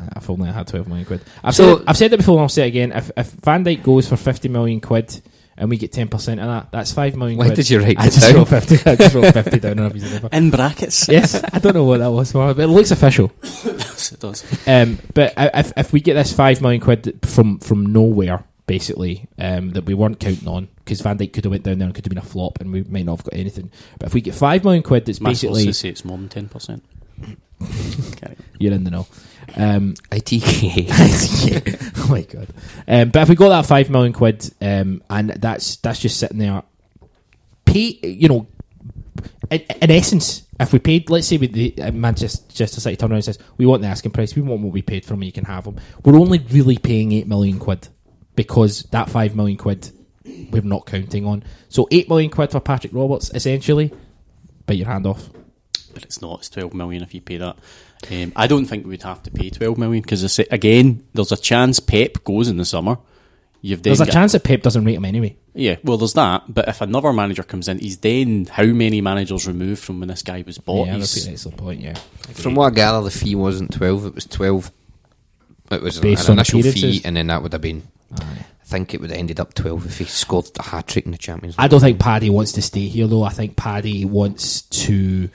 Ah, if only I had twelve million quid. I've So- said it, I've said it before. and I'll say it again. If if Van Dijk goes for fifty million quid. And we get ten percent of that. That's five million. Why quid. did you write I just down? wrote fifty. I just wrote fifty down on a piece of paper. In brackets. Yes, I don't know what that was for, but it looks official. Yes, it does. Um, but if if we get this five million quid from from nowhere, basically, um, that we weren't counting on, because Van Dijk could have went down there and could have been a flop, and we might not have got anything. But if we get five million quid, that's My sources basically say it's more than ten percent. you're in the know. Um, ITK. oh my god! Um, but if we got that five million quid, um, and that's that's just sitting there, pay you know, in, in essence, if we paid, let's say we the uh, Manchester City turn around and says we want the asking price, we want what we paid for him, you can have him. We're only really paying eight million quid because that five million quid we're not counting on. So eight million quid for Patrick Roberts, essentially. Bite your hand off. but it's not. It's twelve million if you pay that. Um, I don't think we'd have to pay twelve million because again, there's a chance Pep goes in the summer. You've There's a got- chance that Pep doesn't rate him anyway. Yeah, well, there's that. But if another manager comes in, he's then how many managers removed from when this guy was bought? yeah, that's He's- an excellent point. Yeah. From what I gather, the fee wasn't 12, it was 12. It was Based an on initial fee, and then that would have been. I think it would have ended up 12 if he scored a hat trick in the Champions League. I don't think Paddy wants to stay here, though. I think Paddy wants to.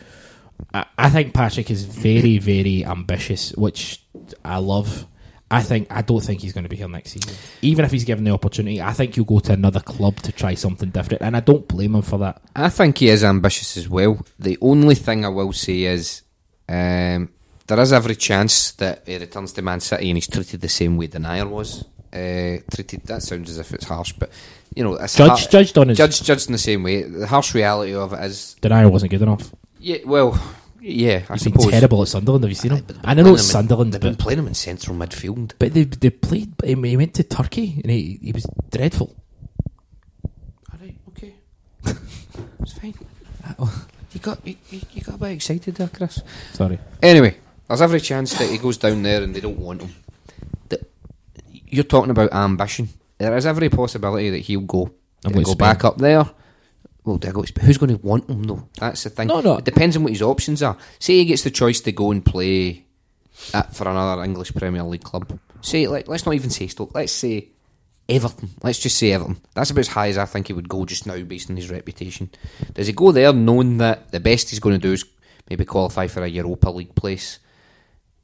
I, I think Patrick is very, very ambitious, which I love. I think I don't think he's going to be here next season. Even if he's given the opportunity, I think he'll go to another club to try something different, and I don't blame him for that. I think he is ambitious as well. The only thing I will say is um, there is every chance that he returns to Man City and he's treated the same way Denayer was. Uh, treated that sounds as if it's harsh, but you know, it's Judge, har- judged on his judged judged in the same way. The harsh reality of it is, Denayer wasn't good enough. Yeah, well, yeah, I He's been suppose. terrible at Sunderland. Have you seen Aye, him? but they've I know playing it's him in- Sunderland, They've been but playing him in central midfield. but they they played. He he went to Turkey and he he was dreadful. All right, okay, it's fine. You got you, you you got a bit excited there, Chris. Sorry. Anyway, there's every chance that he goes down there and they don't want him. That you're talking about ambition. There is every possibility that he'll go And he'll go go Spain. back up there. Well, goes. Who's going to want him though? That's the thing. No, no. It depends on what his options are. Say he gets the choice to go and play at, for another English Premier League club. Say, like, let's not even say Stoke. Let's say Everton. Let's just say Everton. That's about as high as I think he would go just now, based on his reputation. Does he go there knowing that the best he's going to do is maybe qualify for a Europa League place?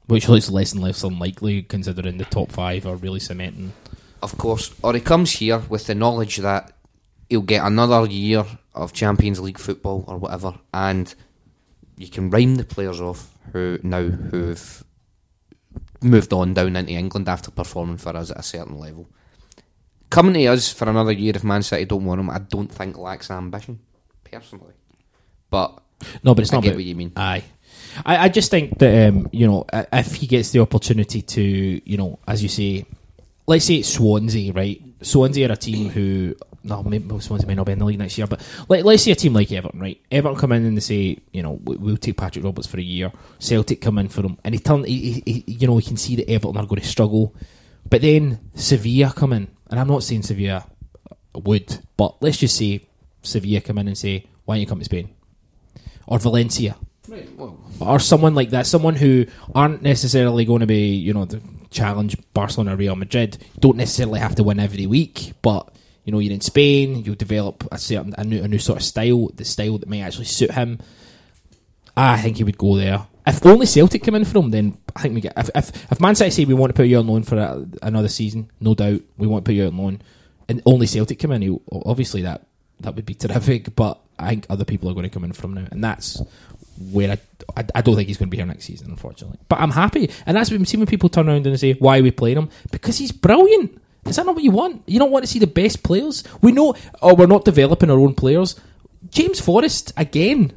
Which looks less and less unlikely considering the top five are really cementing. Of course. Or he comes here with the knowledge that he'll get another year of Champions League football or whatever, and you can rhyme the players off who now who've moved on down into England after performing for us at a certain level. Coming to us for another year if Man City don't want him, I don't think lacks ambition, personally. But No, but it's I not get about- what you mean. Aye. I, I just think that um, you know if he gets the opportunity to you know as you say, let's say it's Swansea, right? Swansea are a team who no, maybe Swansea may not be in the league next year, but let, let's say a team like Everton, right? Everton come in and they say, you know, we- we'll take Patrick Roberts for a year. Celtic come in for him, and he turn, he, he, he- you know, we can see that Everton are going to struggle. But then Sevilla come in, and I'm not saying Sevilla would, but let's just say Sevilla come in and say, why don't you come to Spain? Or Valencia, Right, well. or someone like that, someone who aren't necessarily going to be, you know, the challenge Barcelona or Real Madrid. Don't necessarily have to win every week, but you know, you're in Spain, you'll develop a certain a new, a new sort of style, the style that may actually suit him. I think he would go there. If only Celtic come in for him, then I think we get. If if, if Man City say we want to put you on loan for a, another season, no doubt we want to put you on loan, and only Celtic come in, obviously that that would be terrific. But I think other people are going to come in from now, and that's where I, I, I don't think he's going to be here next season, unfortunately. But I'm happy, and that's what I'm seeing when people turn around and say, "Why are we playing him?" Because he's brilliant. Is that not what you want? You don't want to see the best players. We know, oh, we're not developing our own players. James Forrest again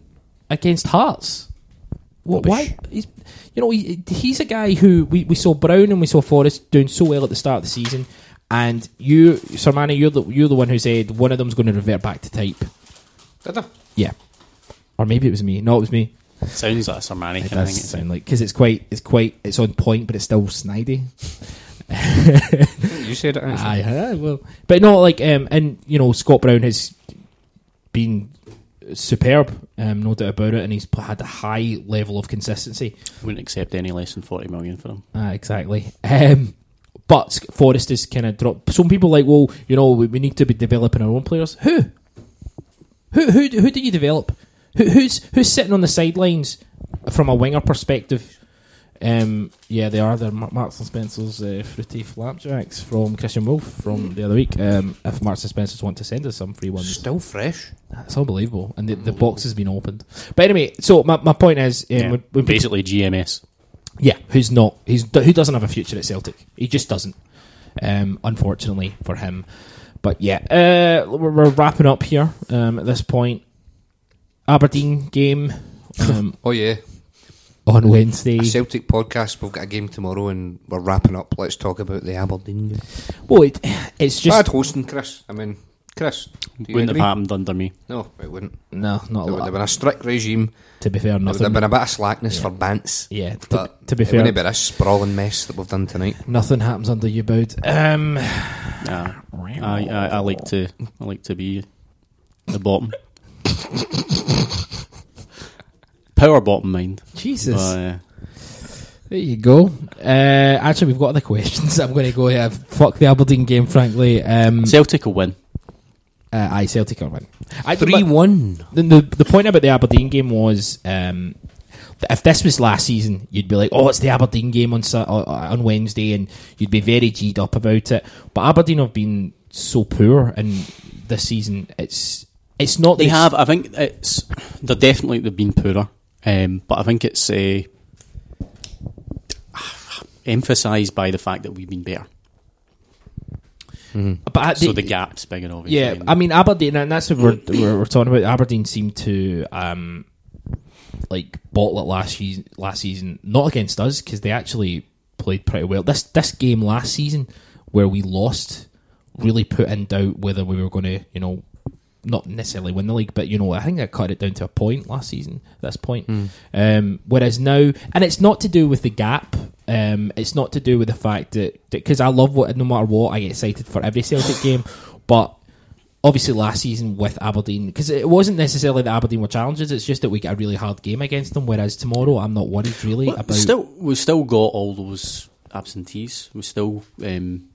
against Hearts. What? Why? He's, you know, he, he's a guy who we, we saw Brown and we saw Forrest doing so well at the start of the season. And you, Sermanni, you're the you're the one who said one of them's going to revert back to type. Did I? Yeah, or maybe it was me. No, it was me. Sounds like a Sermanni It kind of does thing. sound like because it's quite it's quite it's on point, but it's still snidey. You said it. Actually. Aye, aye, well, but no, like, um, and you know, Scott Brown has been superb, um, no doubt about it, and he's had a high level of consistency. Wouldn't accept any less than 40 million for him. Ah, exactly. Um, but Sc- Forrest is kind of dropped. Some people like, well, you know, we, we need to be developing our own players. Who? Who? Who? Who do you develop? Who, who's who's sitting on the sidelines from a winger perspective? Um, yeah, they are. They're Marks and Spencer's uh, fruity flapjacks from Christian Wolf from the other week. Um, if Marks and Spencer's want to send us some free ones, Still fresh. it's unbelievable. And the, the box has been opened. But anyway, so my, my point is, um, Yeah, when, when people- basically GMS. yeah, who's not? He's who doesn't have a future at Celtic. He just doesn't. Um, unfortunately for him. But yeah, uh, we're, we're wrapping up here um, at this point. Aberdeen game um, Oh yeah, on Wednesday. a Celtic podcast. We've got a game tomorrow, and we're wrapping up. Let's talk about the Aberdeen game. Well, it, it's just Bad hosting, Chris. I mean, Chris, do Wouldn't agree? have happened under me. No, it wouldn't. no, not a There would lot. have been a strict regime. To be fair, There would have been a bit of slackness Yeah. for Bants. yeah, to, But to be it fair, wouldn't be this sprawling mess that we've done tonight. nothing happens under you, Boud. Um, Nah, I, I, I like to I like to be the bottom. Power bottom, mind. Jesus, But, uh, there you go. Uh, actually, we've got other questions. I'm going to go. Yeah, fuck the Aberdeen game. Frankly, um, Celtic will win. uh, I Celtic are win. I, Three one. the, the the point about the Aberdeen game was um, if this was last season, you'd be like, "Oh, it's the Aberdeen game on uh, on Wednesday," and you'd be very g'd up about it. But Aberdeen have been so poor, and this season it's it's not They this- have. I think it's. They're definitely they've been poorer, um, but I think it's uh, emphasised by the fact that we've been better. But uh, so they- the gap's bigger, obviously. Yeah, I mean Aberdeen, and that's what we're, we're, we're talking about. Aberdeen seemed to um, like bottle it last season. Last season, not against us because they actually played pretty well. This this game last season where we lost really put in doubt whether we were going to, you know, not necessarily win the league, but you know, I think I cut it down to a point last season. At this point, um, whereas now, and it's not to do with the gap. Um, it's not to do with the fact that because I love what no matter what I get excited for every Celtic game, but obviously last season with Aberdeen because it wasn't necessarily that Aberdeen were challenges. It's just that we get a really hard game against them. Whereas tomorrow, I'm not worried really Well, about. still, we've still got all those absentees. We still um,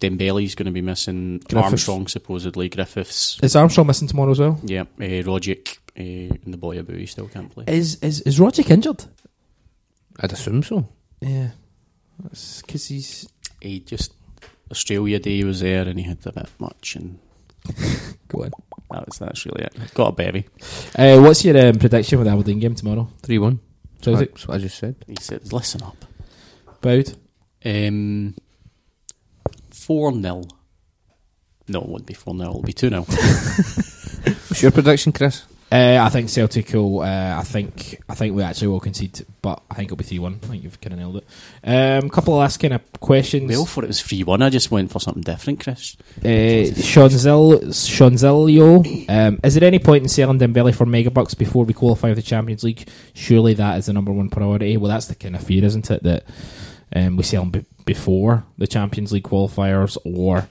Dembele's going to be missing. Griffiths. Armstrong supposedly. Griffiths. is Armstrong missing tomorrow as well? Yeah, uh, Rogic uh, and the boy Abu he still can't play. Is is is Rogic injured? I'd assume so. Yeah, because he's He just Australia Day was there and he had a bit much and go on. that was that's really it. Got a baby. Uh, what's your um, prediction for the Aberdeen game tomorrow? Three one. So is it That's what I just said. He said, "Listen up." Boud? Um, four 0 No, it wouldn't be four 0 It'll be two 0 What's your prediction, Chris? Uh, I think Celtic will. Uh, I think. I think we actually will concede, but I think it'll be three one. I think you've kind of nailed it. Um, couple of last kind of questions. We all thought it was three one. I just went for something different, Chris. Uh, Shonzil, Shonzilio, um, is there any point in selling Dembele for megabucks before we qualify for the Champions League? Surely that is the number one priority. Well, that's the kind of fear, isn't it? That um, we sell him be- before the Champions League qualifiers, or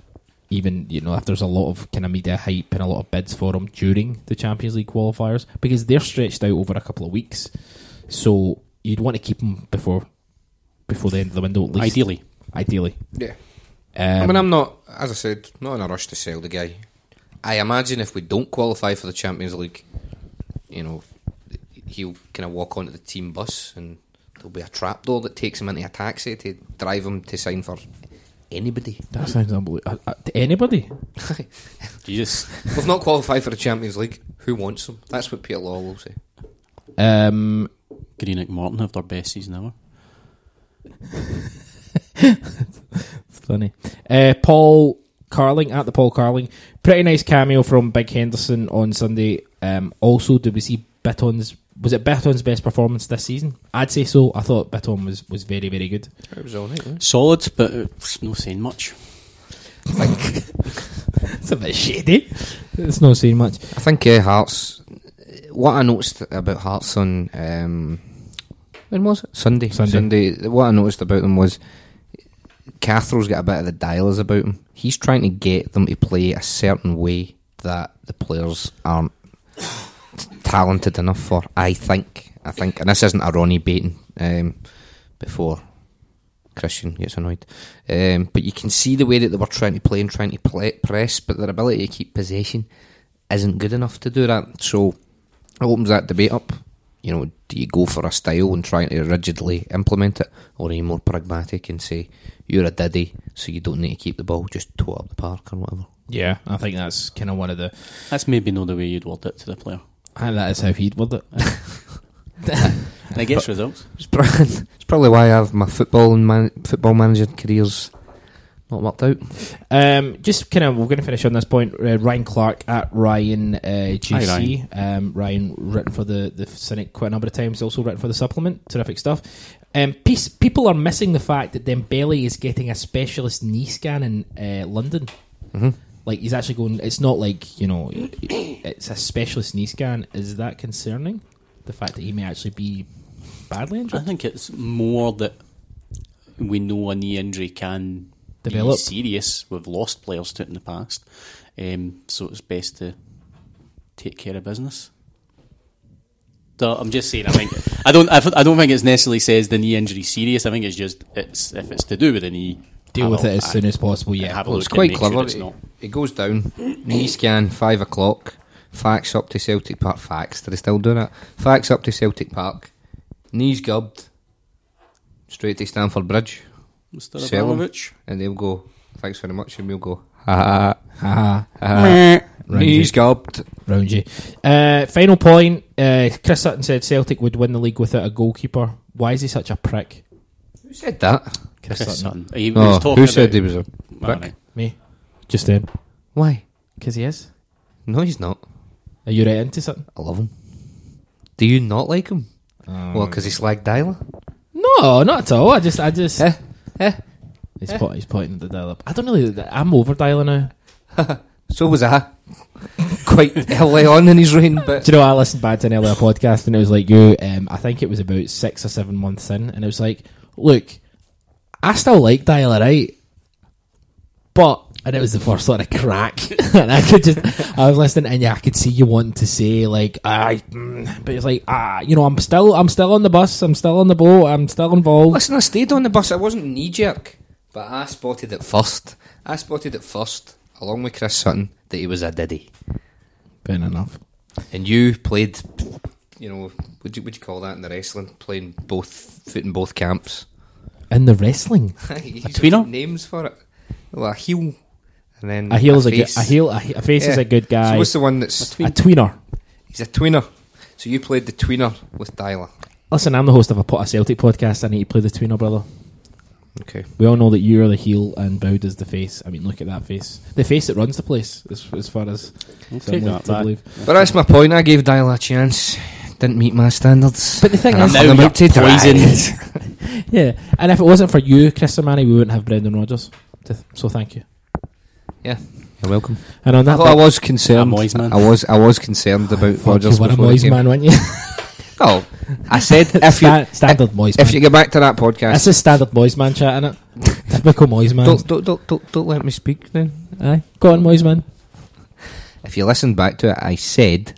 even you know if there's a lot of kind of media hype and a lot of bids for him during the Champions League qualifiers because they're stretched out over a couple of weeks. So you'd want to keep him before before the end of the window, at least. Ideally, ideally. Yeah. Um, I mean, I'm not, as I said, not in a rush to sell the guy. I imagine if we don't qualify for the Champions League, you know, he'll kind of walk onto the team bus and there'll be a trapdoor that takes him into a taxi to drive him to sign for anybody. That sounds unbelievable. Uh, uh, to anybody? Jesus. We've not qualified for the Champions League. Who wants him? That's what Peter Law will say. Um, Greenock Morton have their best season ever. it's funny. Uh, Paul Carling at the Paul Carling. Pretty nice cameo from Big Henderson on Sunday. Um, also, did we see Bitton's? Was it Bitton's best performance this season? I'd say so. I thought Bitton was, was very very good. It was all right. eh? Solid, but it's no saying much. It's a bit shady. It's not saying much. I think uh, Hearts what I noticed about Hearts on um, when was it Sunday? Sunday. What I noticed about them was Cathro's got a bit of the Deilas about him. He's trying to get them to play a certain way that the players aren't talented enough for. I think. I think, and this isn't a Ronnie baiting um, before Christian gets annoyed. Um, but you can see the way that they were trying to play and trying to play, press, but their ability to keep possession isn't good enough to do that. So it opens that debate up. You know, do you go for a style and try to rigidly implement it, or are you more pragmatic and say you're a diddy, so you don't need to keep the ball, just toe up the park or whatever? Yeah, I think that's kind of one of the. That's maybe not the way you'd word it to the player. I think that is how he'd word it. And it gets results. It's, pro- it's probably why I have my football and man- football manager careers not worked out. Um, just kind of, we're going to finish on this point. Uh, Ryan Clark at Ryan uh, GC. Hi, Um, Ryan written for the the Cynic quite a number of times. Also written for the supplement. Terrific stuff. Um, piece, people are missing the fact that Dembele is getting a specialist knee scan in uh, London. Mm-hmm. Like he's actually going. It's not like you know, it's a specialist knee scan. Is that concerning? The fact that he may actually be badly injured. I think it's more that we know a knee injury can Develop. be serious. We've lost players to it in the past, um, so it's best to take care of business. So I'm just saying. I think I don't. I, I don't think it necessarily says the knee injury serious. I think it's just it's if it's to do with the knee, Deal with it as soon as possible. Yeah. have a Well, look it's and quite make sure clever. it's it, not. it goes down. Knee scan, five o'clock. Fax up to Celtic Park. Fax. Do they still do that? Fax up to Celtic Park. Knees gubbed. Straight to Stamford Bridge. Mr. Sell 'em. Abramovich. And they'll go, thanks very much. And we'll go, ha ha Haha. ha. Right. Knees gubbed. round you. Uh, final point. Uh, Chris Sutton said Celtic would win the league without a goalkeeper. Why is he such a prick? Who said that? Chris, Chris Sutton. Sutton. He Oh, was talking who said about, he was a I don't prick? know. Me. Just then. Why? Because he is. No, he's not. Are you right into Sutton? I love him. Do you not like him? Um, Well, because he slagged Deila. No, not at all. I just, I just. Eh? Eh? He's, po- he's pointing the dial up. I don't really. I'm over dialing now. So was I. Quite early on in his reign, but Do you know, I listened back to an earlier podcast and it was like you, um, I think it was about six or seven months in, and it was like, look, I still like Deila, right? But, and it was the first sort of crack, and I could just, I was listening, and yeah, I could see you wanting to say, like, I, mm, but it's like, ah, you know, I'm still, I'm still on the bus, I'm still on the boat, I'm still involved. Listen, I stayed on the bus. I wasn't knee jerk, but I spotted it first. I spotted it first, along with Chris Sutton, that he was a diddy. Fair enough. And you played, you know, would you would you call that in the wrestling? Playing both foot in both camps. In the wrestling, He's tweener? names for it. Well, a heel, and then a heel is a good, face. a heel, a, a face is a good guy. So what's the one that's? a tweener. He's a tweener. So you played the tweener with Deila. Listen, I'm the host of a, po- a Celtic podcast. I need to play the tweener, brother. Okay. We all know that you're the heel and Boud is the face. I mean, look at that face. The face that runs the place, as, as far as I'll some take that to back. believe. But that's my point. I gave Deila a chance. Didn't meet my standards. But the thing And is, I'm Now about you're to poisoned. yeah, and if it wasn't for you, Chris Sermanni, we wouldn't have Brendan Rodgers. To- So thank you. Yeah, you're welcome. And on that, Although I was concerned. A Moyes man. I was I was concerned about fuck Rodgers you, what a before he Moyes man, weren't you? Oh, I said if you Sta- standard Moyes man. if you get back to that podcast, That's a standard Moyes man chat, innit? Typical Moyes man. don't, don't don't don't don't let me speak then. Aye. Go on, Moyes man. If you listen back to it, I said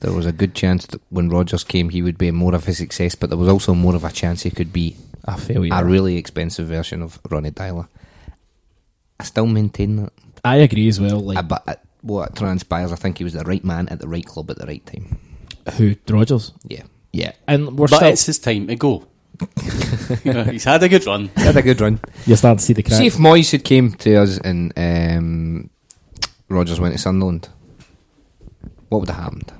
there was a good chance that when Rodgers came, he would be more of a success, but there was also more of a chance he could be A failure. a really expensive version of Ronny Deila. I still maintain that. I agree as well. Like but uh, what transpires, I think he was the right man at the right club at the right time. who Rodgers? Yeah, Yeah, and we're But still. it's his time to go. He's had a good run. he had a good run. You're starting to see the cracks. See if Moyes had came to us and um, Rodgers went to Sunderland, what would have happened?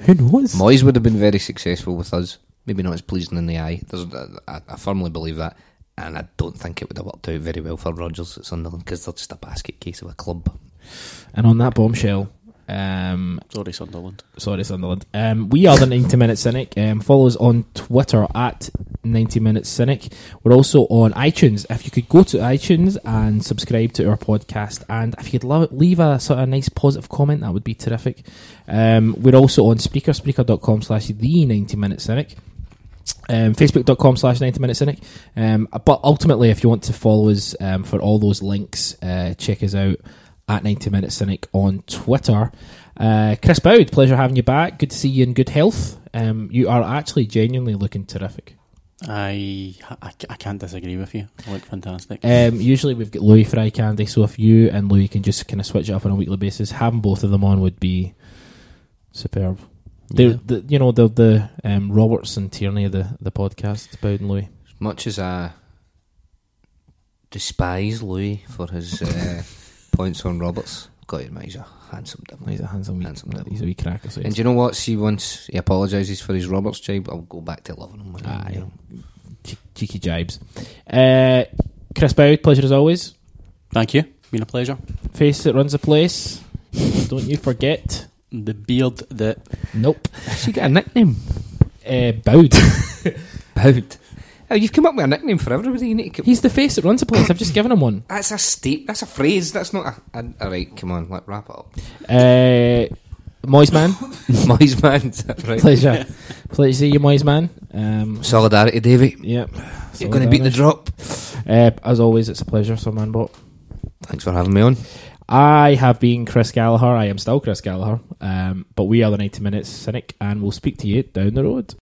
Who knows? Moyes would have been very successful with us. Maybe not as pleasing in the eye. There's, uh, I, I firmly believe that, and I don't think it would have worked out very well for Rodgers at Sunderland because they're just a basket case of a club. And on that bombshell, um, Sorry, Sunderland. sorry, Sunderland. Um, we are the 90 Minute Cynic. Um, follow us on Twitter at 90 Minutes Cynic. We're also on iTunes. If you could go to iTunes and subscribe to our podcast, and if you could love, leave a sort of nice positive comment, that would be terrific. Um, we're also on Spreaker, spreaker.com slash the 90 Minute Cynic. Um, Facebook.com slash 90 Minute Cynic. Um, but ultimately, if you want to follow us um, for all those links, uh, check us out at 90 Minute Cynic on Twitter. Uh, Chris Boud, pleasure having you back. Good to see you in good health. Um, you are actually genuinely looking terrific. I, I, I can't disagree with you. I look fantastic. Um, usually we've got Louis Fry Candy, so if you and Louis can just kind of switch it up on a weekly basis, having both of them on would be superb. Yeah. the, you know, they're the um, Roberts and Tierney of the, the podcast, Boud and Louis. As much as I despise Louis for his uh, points on Roberts, got to admit he's a handsome devil. He's a handsome wee, Handsome devil. he's a wee cracker. So And do you know what? See, once he apologises for his Roberts jibe, I'll go back to loving him. Aye. You know. cheeky jibes. Uh, Chris Boud, pleasure as always. Thank you. Been a pleasure. Face that runs the place. Don't you forget. The beard that Nope. She got a nickname. Uh, Boud. Boud. Oh, you've come up with a nickname for everybody. You need to keep. He's the face that runs the place. I've just given him one. That's a state. That's a phrase. That's not a. a all right, come on. Let wrap it up. Uh, Moise Man. Moise man. is that right? Pleasure. Pleasure to see you, Moise Man. Um, Solidarity, Davy. yep. You're going to beat the drop. Uh, as always, it's a pleasure, Sir Manbot. Thanks for having me on. I have been Chris Gallagher. I am still Chris Gallagher. Um, but we are the 90 Minutes Cynic, and we'll speak to you down the road.